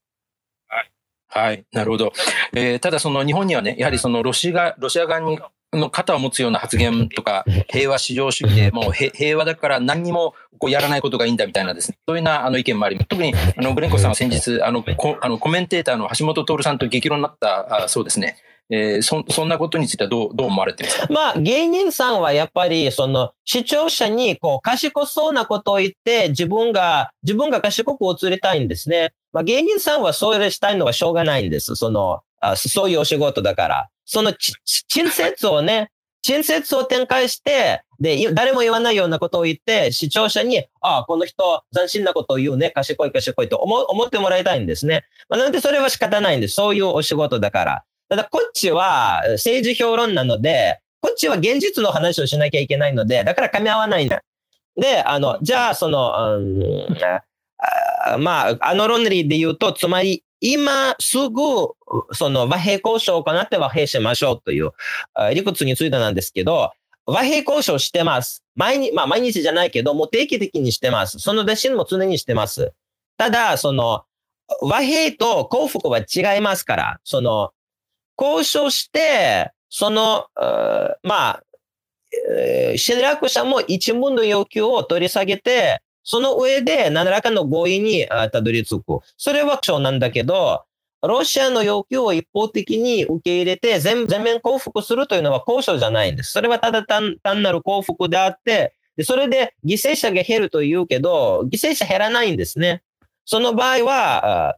はい、なるほど。えー、ただその日本にはね、やはりそのロシアロシア側にの肩を持つような発言とか、平和至上主義で、もう平和だから何にもこうやらないことがいいんだみたいなですね、そういうなあの意見もあります。特にあのグレンコさんは先日、あのコあのコメンテーターの橋本徹さんと激論になったあそうですね。えー、そそんなことについてはどうどう思われてますか？まあ、芸人さんはやっぱり、その、視聴者に、こう、賢そうなことを言って、自分が、自分が賢く映りたいんですね。まあ、芸人さんはそれしたいのはしょうがないんです。その、あそういうお仕事だから。そのち、陳説をね、陳説を展開して、で、誰も言わないようなことを言って、視聴者に、ああ、この人、斬新なことを言うね、賢い賢いと思思ってもらいたいんですね。まあ、なので、それは仕方ないんです。そういうお仕事だから。ただ、こっちは政治評論なので、こっちは現実の話をしなきゃいけないので、だから噛み合わないんだ。で、あの、じゃあ、その、うん、あまあ、あの論理で言うと、つまり、今すぐ、その和平交渉を行って和平しましょうという理屈についてなんですけど、和平交渉してます。毎日、まあ毎日じゃないけど、もう定期的にしてます。その弟子も常にしてます。ただ、その、和平と幸福は違いますから、その、交渉して、その、まあ、侵略者も一文の要求を取り下げて、その上で何らかの合意にたどり着く。それは交渉なんだけど、ロシアの要求を一方的に受け入れて全全面降伏するというのは交渉じゃないんです。それはただ単なる降伏であって、でそれで犠牲者が減るというけど、犠牲者減らないんですね。その場合は、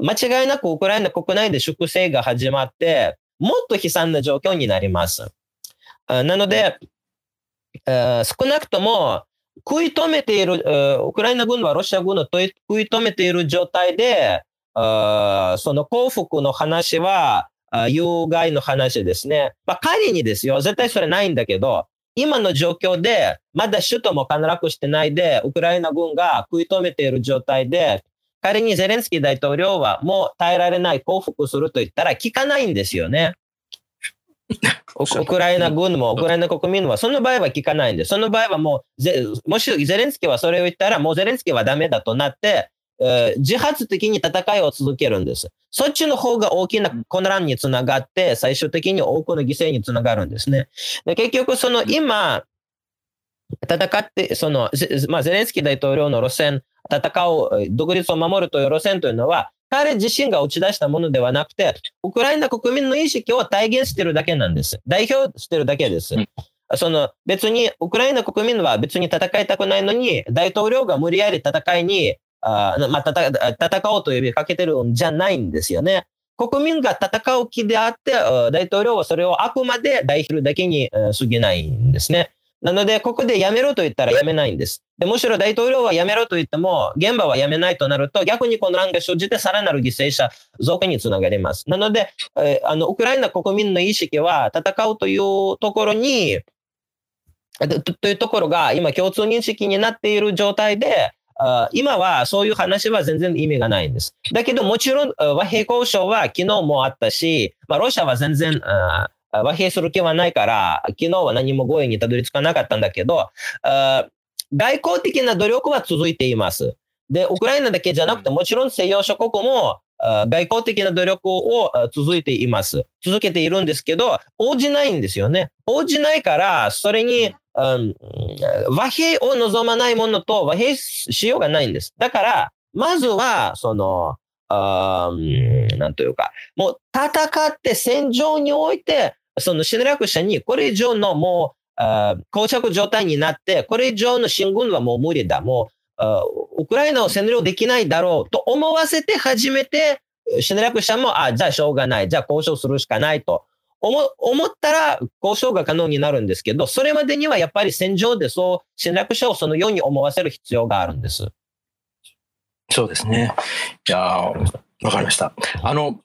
間違いなくウクライナ国内で粛清が始まって、もっと悲惨な状況になります。なので、少なくとも食い止めている、ウクライナ軍はロシア軍を食い止めている状態で、その幸福の話は、有害の話ですね。まあ、仮にですよ、絶対それないんだけど、今の状況で、まだ首都も陥落してないで、ウクライナ軍が食い止めている状態で、仮にゼレンスキー大統領はもう耐えられない降伏すると言ったら聞かないんですよね。ウクライナ軍もウクライナ国民はその場合は聞かないんです。その場合はもう、もしゼレンスキーはそれを言ったらもうゼレンスキーはダメだとなって、えー、自発的に戦いを続けるんです。そっちの方が大きな混乱につながって、最終的に多くの犠牲につながるんですね。で結局、その今、戦って、その、まあ、ゼレンスキー大統領の路線、戦う、独立を守るという路線というのは、彼自身が打ち出したものではなくて、ウクライナ国民の意識を体現しているだけなんです。代表しているだけです。その別にウクライナ国民は別に戦いたくないのに、大統領が無理やり戦いにあまあ、戦おうと呼びかけてるんじゃないんですよね。国民が戦う気であって、大統領はそれをあくまで代表だけに過ぎないんですね。なので、ここでやめろと言ったらやめないんです。でむしろ大統領はやめろと言っても、現場はやめないとなると、逆に混乱が生じてさらなる犠牲者増加につながります。なので、えー、あの、ウクライナ国民の意識は戦うというところに、というところが今共通認識になっている状態で、今はそういう話は全然意味がないんです。だけどもちろん和平交渉は昨日もあったし、まあ、ロシアは全然和平する気はないから、昨日は何も合意にたどり着かなかったんだけど、外交的な努力は続いています。で、ウクライナだけじゃなくて、もちろん西洋諸国も外交的な努力を続いています。続けているんですけど、応じないんですよね。応じないから、それに、うん、和平を望まないものと和平しようがないんです。だから、まずは、その、あなんというか、もう戦って戦場において、その侵略者にこれ以上のもう、膠着状態になって、これ以上の進軍はもう無理だ。もう、ウクライナを占領できないだろうと思わせて初めて、侵略者も、あ、じゃあしょうがない。じゃあ交渉するしかないと思思ったら交渉が可能になるんですけど、それまでにはやっぱり戦場でそう侵略者をそのように思わせる必要があるんです。そうですね。いやわかりました。あの、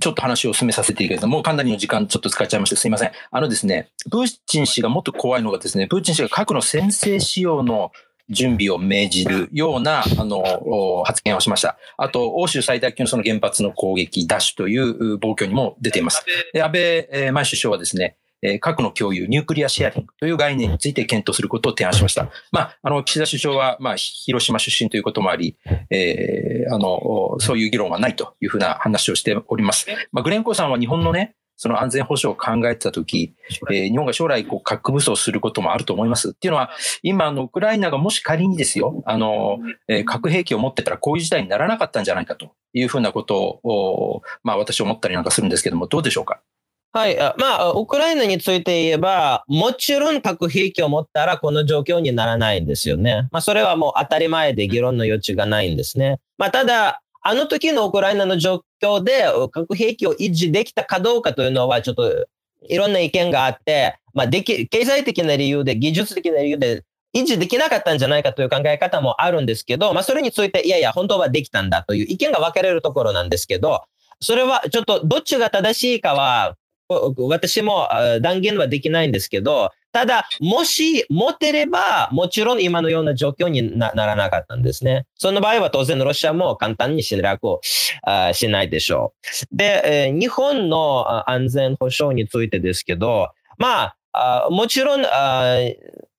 ちょっと話を進めさせていいけどもう簡単に時間ちょっと使っちゃいましたすいません。あのですね、プーチン氏がもっと怖いのがですね、プーチン氏が核の先制使用の準備を命じるような、あの、発言をしました。あと、欧州最大級のその原発の攻撃、ダッシュという暴挙にも出ています。で安倍前首相はですね、核の共有、ニュークリアシェアリングという概念について検討することを提案しました。まあ、あの、岸田首相は、まあ、広島出身ということもあり、えー、あの、そういう議論はないというふうな話をしております。まあ、グレンコさんは日本のね、その安全保障を考えてたとき、えー、日本が将来こう核武装することもあると思います。っていうのは、今、の、ウクライナがもし仮にですよ、あの、えー、核兵器を持ってたらこういう事態にならなかったんじゃないかというふうなことを、まあ私思ったりなんかするんですけども、どうでしょうか？はい。まあ、ウクライナについて言えば、もちろん核兵器を持ったらこの状況にならないんですよね。まあ、それはもう当たり前で議論の余地がないんですね。まあ、ただ、あの時のウクライナの状況で核兵器を維持できたかどうかというのは、ちょっといろんな意見があって、まあ、でき、経済的な理由で、技術的な理由で維持できなかったんじゃないかという考え方もあるんですけど、まあ、それについて、いやいや、本当はできたんだという意見が分かれるところなんですけど、それはちょっとどっちが正しいかは、私も断言はできないんですけど、ただ、もし持てれば、もちろん今のような状況にならなかったんですね。その場合は当然ロシアも簡単に侵略をしないでしょう。で、日本の安全保障についてですけど、まあ、もちろん、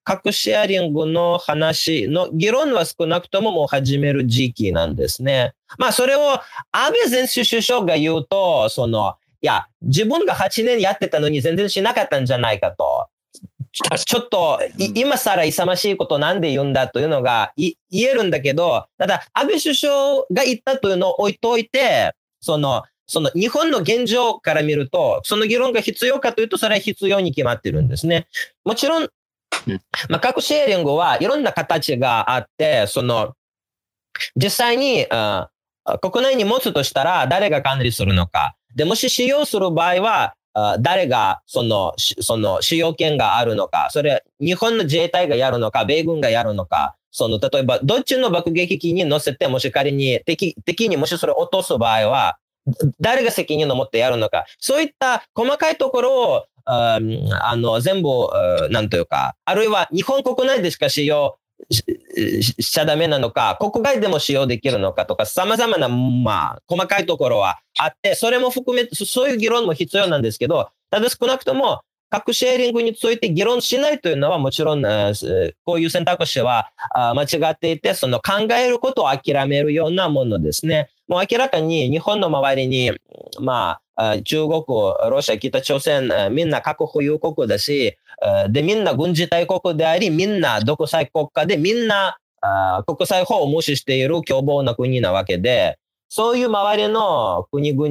核シェアリングの話の議論は少なくとももう始める時期なんですね。まあそれを安倍前首相が言うと、その、いや、自分が8年やってたのに全然しなかったんじゃないかと。ちょっと、今更勇ましいことなんで言うんだというのが言えるんだけど、ただ、安倍首相が言ったというのを置いといて、その、その日本の現状から見ると、その議論が必要かというと、それは必要に決まってるんですね。もちろん、まあ、核シェアリングはいろんな形があって、その、実際に、あ国内に持つとしたら誰が管理するのか。で、もし使用する場合は、誰がその、その使用権があるのか、それ日本の自衛隊がやるのか、米軍がやるのか、その、例えば、どっちの爆撃機に乗せて、もし仮に敵、敵にもしそれを落とす場合は、誰が責任を持ってやるのか、そういった細かいところを、あの、全部、なんというか、あるいは日本国内でしか使用しちゃダメなのか、国外でも使用できるのかとか、様々な、まあ、細かいところはあって、それも含めて、そういう議論も必要なんですけど、ただ少なくとも、核シェアリングについて議論しないというのはもちろん、こういう選択肢は間違っていて、その考えることを諦めるようなものですね。もう明らかに日本の周りに、まあ、中国、ロシア、北朝鮮、みんな核保有国だし、で、みんな軍事大国であり、みんな独裁国家で、みんな国際法を無視している凶暴な国なわけで、そういう周りの国々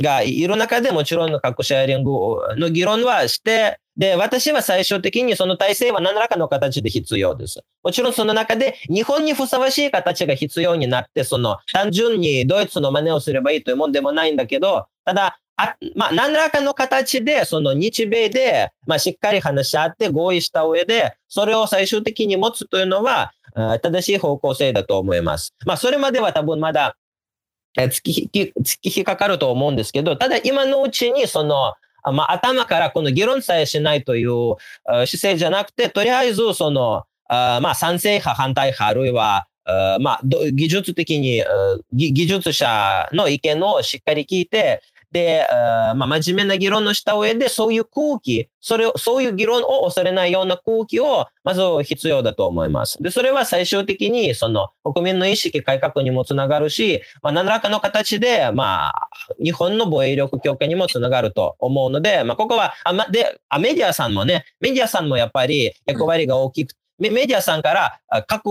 がいる中でもちろん核シェアリングの議論はして、で、私は最終的にその体制は何らかの形で必要です。もちろんその中で日本にふさわしい形が必要になって、その単純にドイツの真似をすればいいというもんでもないんだけど、ただ、あまあ、何らかの形で、その日米で、まあ、しっかり話し合って合意した上で、それを最終的に持つというのは、正しい方向性だと思います。まあ、それまでは多分まだ、突き引き、突き引っかかると思うんですけど、ただ今のうちに、その、まあ、頭からこの議論さえしないという姿勢じゃなくて、とりあえず、その、あまあ、賛成派、反対派、あるいは、まあ、技術的に技術者の意見をしっかり聞いて、で、まあ、真面目な議論のした上で、そういう空気、それを、そういう議論を恐れないような空気を、まず必要だと思います。で、それは最終的に、その、国民の意識改革にもつながるし、まあ、何らかの形で、まあ、日本の防衛力強化にもつながると思うので、まあ、ここは、あ、ま、で、あメディアさんもね、メディアさんもやっぱり役割が大きくメディアさんから各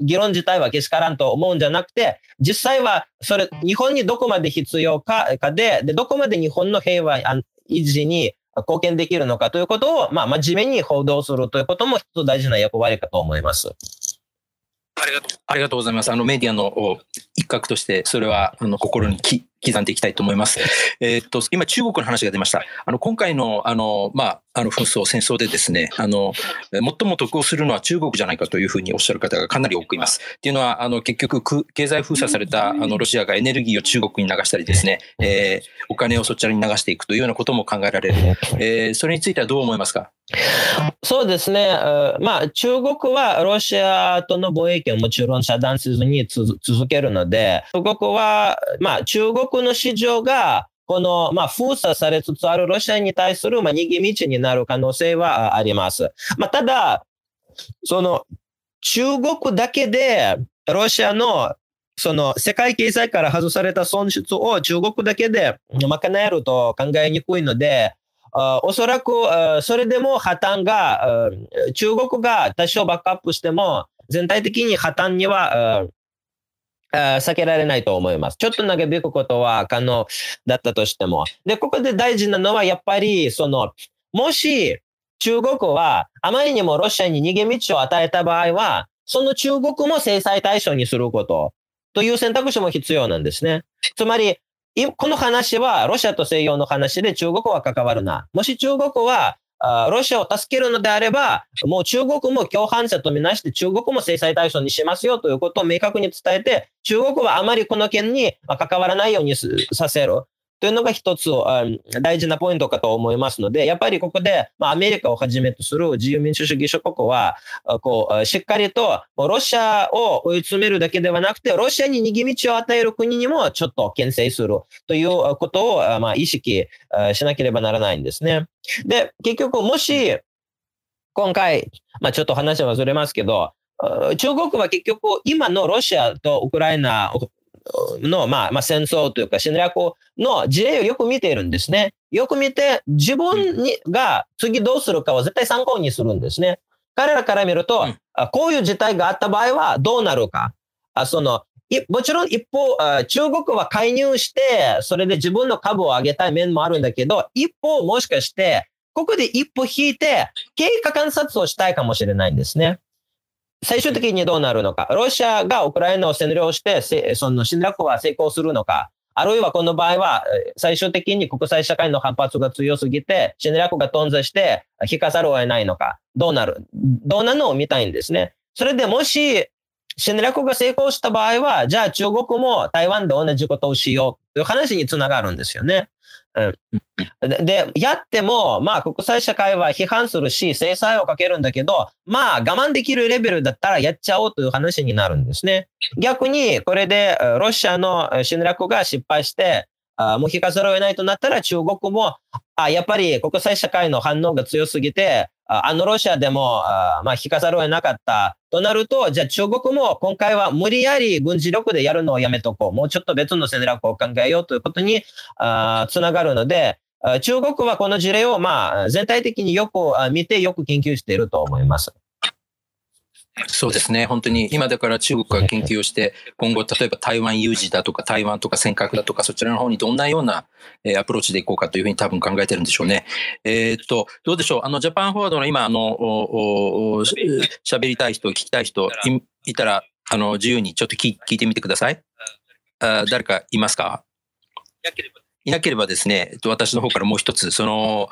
議論自体はけしからんと思うんじゃなくて、実際はそれ、日本にどこまで必要かかで、で、どこまで日本の平和維持に貢献できるのかということを、まあ、真面目に報道するということも一つ大事な役割かと思います。ありがとう。ありがとうございます。あのメディアの一角として、それはあの心にき刻んでいきたいと思います。えー、っと、今中国の話が出ました。あの、今回の、あの、まあ、あの、紛争、戦争でですね、あの、最も得をするのは中国じゃないかというふうにおっしゃる方がかなり多くいます。っていうのは、あの、結局、経済封鎖された、あの、ロシアがエネルギーを中国に流したりですね、えー、お金をそちらに流していくというようなことも考えられる。えー、それについてはどう思いますか？そうですね。まあ、中国はロシアとの貿易をもちろん遮断せずに続けるので、中国は、まあ、中国の市場が、この、まあ、封鎖されつつあるロシアに対する、まあ、逃げ道になる可能性はあります。まあ、ただ、その、中国だけで、ロシアの、その、世界経済から外された損失を中国だけで賄えると考えにくいので、おそらく、それでも破綻が、中国が多少バックアップしても、全体的に破綻には避けられないと思います。ちょっと長引くことは可能だったとしても。で、ここで大事なのは、やっぱり、その、もし中国はあまりにもロシアに逃げ道を与えた場合は、その中国も制裁対象にすることという選択肢も必要なんですね。つまり、この話はロシアと西洋の話で中国は関わるな。もし中国はロシアを助けるのであれば、もう中国も共犯者とみなして中国も制裁対象にしますよということを明確に伝えて、中国はあまりこの件に関わらないようにさせる。というのが一つ大事なポイントかと思いますので、やっぱりここで、アメリカをはじめとする自由民主主義諸国は、こう、しっかりとロシアを追い詰めるだけではなくて、ロシアに逃げ道を与える国にもちょっと牽制するということを、まあ、意識しなければならないんですね。で、結局、もし、今回、まあ、ちょっと話はずれますけど、中国は結局、今のロシアとウクライナの、まあ、まあ、戦争というか侵略の事例をよく見ているんですね。よく見て、自分にが次どうするかを絶対参考にするんですね。彼らから見ると、うん、こういう事態があった場合はどうなるか。あそのもちろん一方、中国は介入して、それで自分の株を上げたい面もあるんだけど、一方もしかして、ここで一歩引いて、経過観察をしたいかもしれないんですね。最終的にどうなるのか。ロシアがウクライナを占領して、その侵略は成功するのか。あるいはこの場合は、最終的に国際社会の反発が強すぎて、侵略が頓挫して引かざるを得ないのか。どうなる？どうなのを見たいんですね。それでもし、侵略が成功した場合は、じゃあ中国も台湾で同じことをしようという話につながるんですよね。うん、で、やっても、まあ、国際社会は批判するし、制裁をかけるんだけど、まあ、我慢できるレベルだったらやっちゃおうという話になるんですね。逆に、これでロシアの侵略が失敗して、あもう引かざるを得ないとなったら中国も、あやっぱり国際社会の反応が強すぎて、あのロシアでも、あまあ、引かざるを得なかったとなると、じゃあ中国も今回は無理やり軍事力でやるのをやめとこう。もうちょっと別の戦略を考えようということにあつながるので、中国はこの事例をまあ全体的によく見てよく研究していると思います。そうですね。本当に今だから中国が研究をして、今後例えば台湾有事だとか台湾とか尖閣だとかそちらの方にどんなようなアプローチでいこうかというふうに多分考えてるんでしょうね。えー、っと、どうでしょう？あの、ジャパンフォワードの今、あの、喋りたい人、聞きたい人いたら、あの、自由にちょっと聞いてみてください。あ誰かいますか？いなければですね、私の方からもう一つ、その、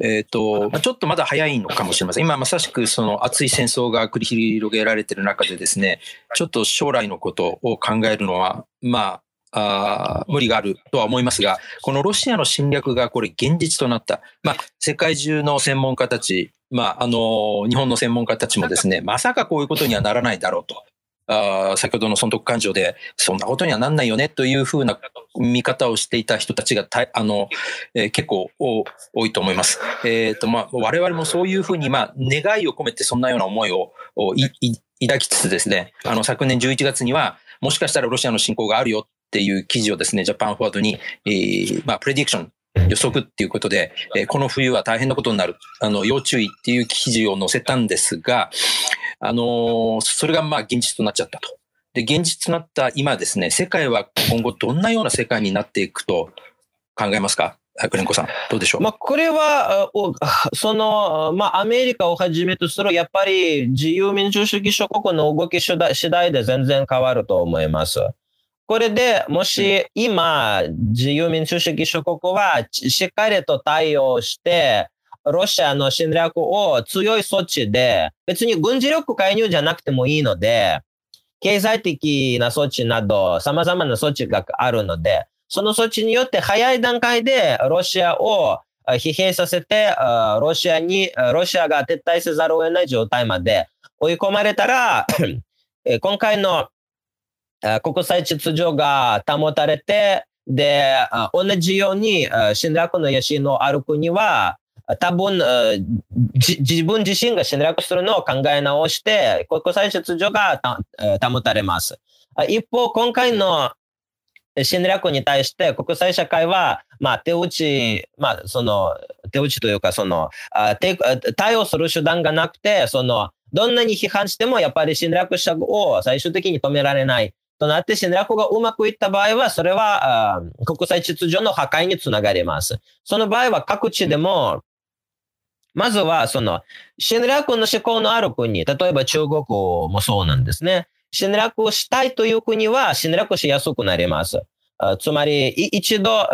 えっ、ー、と、ちょっとまだ早いのかもしれません。今まさしくその熱い戦争が繰り広げられている中でですね、ちょっと将来のことを考えるのは、まあ、あ無理があるとは思いますが、このロシアの侵略がこれ現実となった。まあ、世界中の専門家たち、まあ、あの、日本の専門家たちもですね、まさかこういうことにはならないだろうと。あ先ほどの損得感情で、そんなことにはなんないよねというふうな見方をしていた人たちがたあの、えー、結構多いと思います。えーとまあ、我々もそういうふうに、まあ、願いを込めてそんなような思いを抱きつつですね、あの昨年11月には、もしかしたらロシアの侵攻があるよっていう記事をですね、ジャパンフォワードに、えーまあ、プレディクション予測っていうことで、えー、この冬は大変なことになる。あの、要注意っていう記事を載せたんですが、あのー、それがまあ現実となっちゃったと。で、現実となった今ですね、世界は今後どんなような世界になっていくと考えますか？クレンコさん、どうでしょう？まあ、これは、その、まあ、アメリカをはじめとする、やっぱり自由民主主義諸国の動き次第で全然変わると思います。これでもし今、自由民主主義諸国はしっかりと対応して、ロシアの侵略を強い措置で、別に軍事力介入じゃなくてもいいので、経済的な措置など様々な措置があるので、その措置によって早い段階でロシアを疲弊させて、ロシアに、ロシアが撤退せざるを得ない状態まで追い込まれたら、今回の国際秩序が保たれて、で、同じように侵略の野心のある国は、多分、自分自身が侵略するのを考え直して、国際秩序が保たれます。一方、今回の侵略に対して国際社会は、まあ、手打ち、まあ、その、手打ちというか、その、対応する手段がなくて、その、どんなに批判しても、やっぱり侵略者を最終的に止められない。となって侵略がうまくいった場合は、それは国際秩序の破壊につながります。その場合は各地でも、まずはその侵略の思考のある国、例えば中国もそうなんですね。侵略をしたいという国は侵略しやすくなります。つまり、一度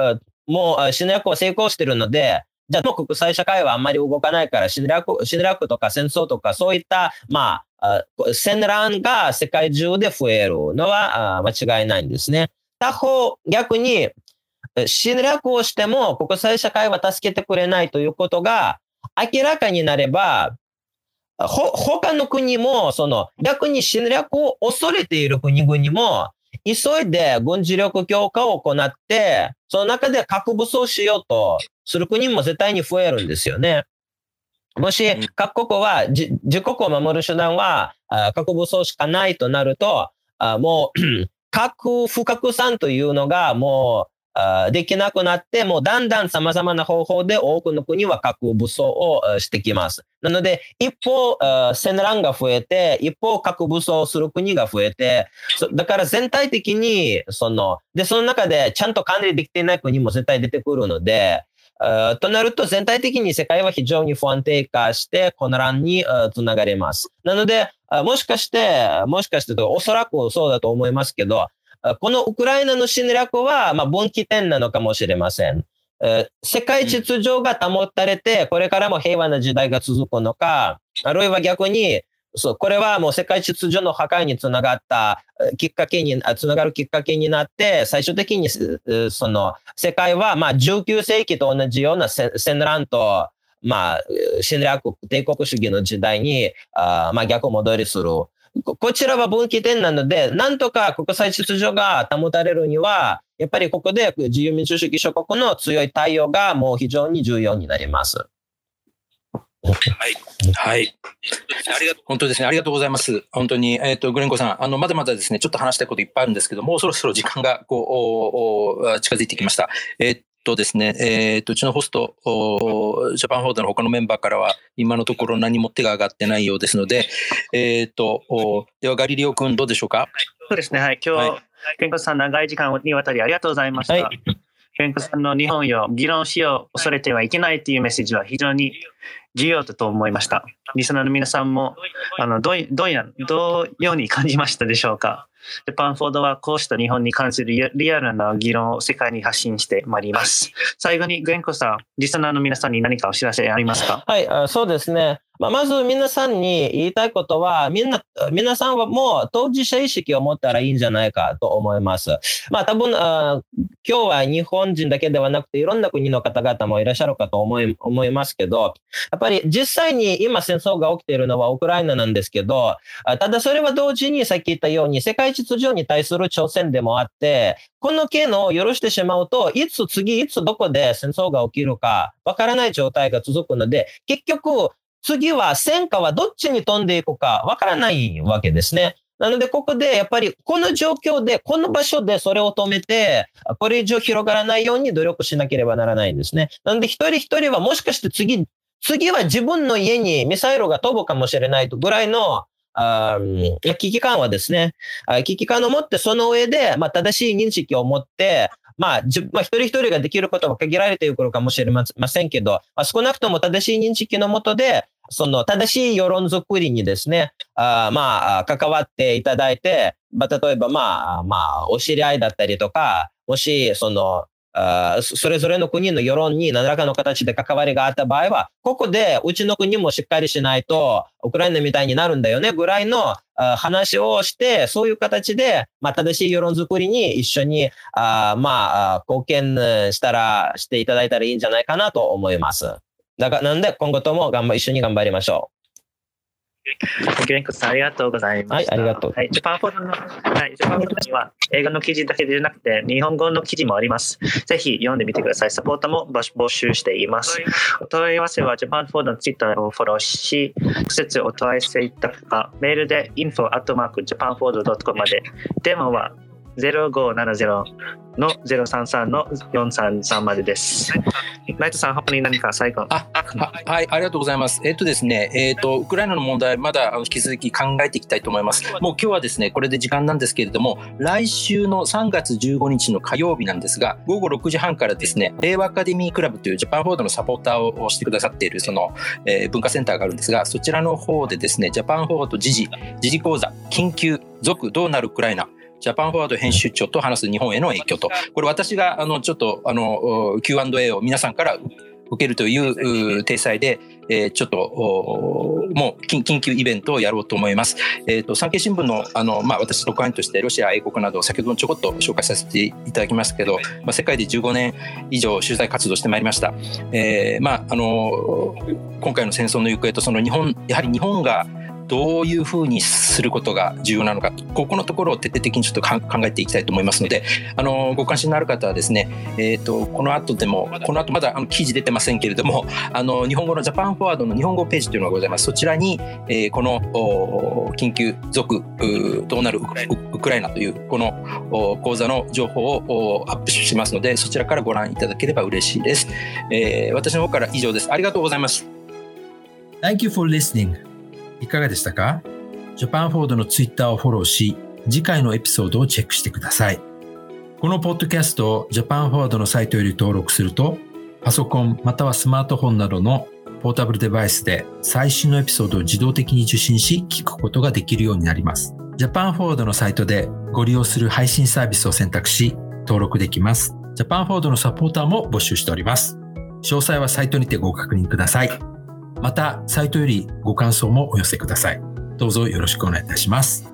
もう侵略を成功しているので、じゃあもう国際社会はあんまり動かないから侵略、侵略とか戦争とかそういった、まあ、戦乱が世界中で増えるのは間違いないんですね。他方、逆に侵略をしても国際社会は助けてくれないということが明らかになれば、ほ、他の国も、その、逆に侵略を恐れている国々も、急いで軍事力強化を行って、その中で核武装しようとする国も絶対に増えるんですよね。もし各国は自国を守る手段は核武装しかないとなると、もう 核不拡散というのがもうできなくなって、もうだんだん様々な方法で多くの国は核武装をしてきます。なので、一方、戦乱が増えて、一方、核武装する国が増えて、だから全体的に、その、で、その中でちゃんと管理できていない国も絶対出てくるので、となると全体的に世界は非常に不安定化して混乱につながります。なので、もしかして、もしかしておそらくそうだと思いますけど、このウクライナの侵略は、まあ、分岐点なのかもしれません。世界秩序が保たれて、これからも平和な時代が続くのか、あるいは逆に、そう、これはもう世界秩序の破壊につながったきっかけに、つながるきっかけになって、最終的に、その、世界は、まあ、19世紀と同じような戦乱と、まあ、侵略、帝国主義の時代に、あまあ、逆戻りする。こちらは分岐点なので、なんとか国際秩序が保たれるには、やっぱりここで自由民主主義諸国の強い対応がもう非常に重要になります。はい。はい。ありがとう。本当ですね。ありがとうございます。本当に、えっ、ー、と、グレンコさん、あの、まだまだですね、ちょっと話したいこといっぱいあるんですけど、もうそろそろ時間が、こう、近づいてきました。えっ、ー、とですね、えっ、ー、と、うちのホスト、ジャパンフォードの他のメンバーからは、今のところ何も手が挙がってないようですので、えっ、ー、と、ではガリリオ君どうでしょうか？そうですね、はい。今日、はい、健康さん長い時間にわたりありがとうございました。はい、健康さんの日本よ、議論しよう、恐れてはいけないというメッセージは非常に重要だと思いました。リスナーの皆さんも、あの、どう、どうや、どうように感じましたでしょうか？ジャパンフォードはこうした日本に関するリアルな議論を世界に発信してまいります。最後にグレンコさん、リスナーの皆さんに何かお知らせありますか？はい、そうですね。まあ、まず皆さんに言いたいことは、みんな、皆さんはもう当事者意識を持ったらいいんじゃないかと思います。まあ多分、あ今日は日本人だけではなくていろんな国の方々もいらっしゃるかと思い思いますけど、やっぱり実際に今戦争が起きているのはウクライナなんですけど、ただそれは同時にさっき言ったように世界秩序に対する挑戦でもあって、この件を許してしまうと、いつ次、いつどこで戦争が起きるかわからない状態が続くので、結局、次は戦火はどっちに飛んでいくかわからないわけですね。なので、ここでやっぱりこの状況で、この場所でそれを止めて、これ以上広がらないように努力しなければならないんですね。なので、一人一人はもしかして次、次は自分の家にミサイルが飛ぶかもしれないぐらいの危機感はですね、危機感を持って、その上で、まあ、正しい認識を持って、まあ、まあ、一人一人ができることは限られているかもしれませんけど、まあ、少なくとも正しい認識のもとで、その正しい世論づくりにですね、あまあ、関わっていただいて、まあ、例えば、まあ、まあ、お知り合いだったりとか、もし、その、それぞれの国の世論に何らかの形で関わりがあった場合は、ここでうちの国もしっかりしないと、ウクライナみたいになるんだよねぐらいの話をして、そういう形で、まあ、正しい世論づくりに一緒に、あまあ、貢献したら、していただいたらいいんじゃないかなと思います。だから、なんで今後とも頑張、一緒に頑張りましょう。ゲンクさん、ありがとうございます。はい、ありがとう。はい、ジャパンフォードの、はい、ジャパンフォードには、英語の記事だけでなくて、日本語の記事もあります。ぜひ読んでみてください。サポートも募集しています。お問い合わせは、ジャパンフォードのツイッターをフォローし、直接お問い合わせいただくか、メールで info.japanford.com まで、電話は0570の033の4330でです。ライトさん、他に何か最後？あ、ははい、ありがとうございます。えっ、とですね、えっ、と、ウクライナの問題、まだ引き続き考えていきたいと思います。もう今日はですね、これで時間なんですけれども、来週の3月15日の火曜日なんですが、午後6時半からですね、令和アカデミークラブというジャパンフォードのサポーターをしてくださっている、その、えー文化センターがあるんですが、そちらの方でですね、ジャパンフォード時事、時事講座、緊急、続どうなるウクライナ、ジャパンフォワード編集長と話す日本への影響と、これ私があのちょっとあの Q&A を皆さんから受けるというう体裁で、えーちょっとおもう緊緊急イベントをやろうと思います。えー、と産経新聞のあの、まあ、私、特派員としてロシア、英国など先ほどもちょこっと紹介させていただきましたけど、まあ、世界で15年以上取材活動してまいりました。えーまあ、あの今回の戦争の行方とその日本やはり日本がどういうふうにすることが重要なのかここのところを徹底的にちょっと考えていきたいと思いますのであのご関心のある方はですね、えー、とこの後でもこの後まだあの記事出てませんけれどもあの日本語のジャパンフォワードの日本語ページというのがございます。そちらに、えーこの緊急続うどうなるウクウクライナというこの講座の情報をアップしますのでそちらからご覧いただければ嬉しいです、えー私の方から以上です。ありがとうございます。Thank you for listening. いかがでしたか？ジャパンフォードのツイッターをフォローし、次回のエピソードをチェックしてください。このポッドキャストをジャパンフォードのサイトより登録すると、パソコンまたはスマートフォンなどのポータブルデバイスで最新のエピソードを自動的に受信し、聞くことができるようになります。ジャパンフォードのサイトでご利用する配信サービスを選択し、登録できます。ジャパンフォードのサポーターも募集しております。詳細はサイトにてご確認ください。また、サイトよりご感想もお寄せください。どうぞよろしくお願いいたします。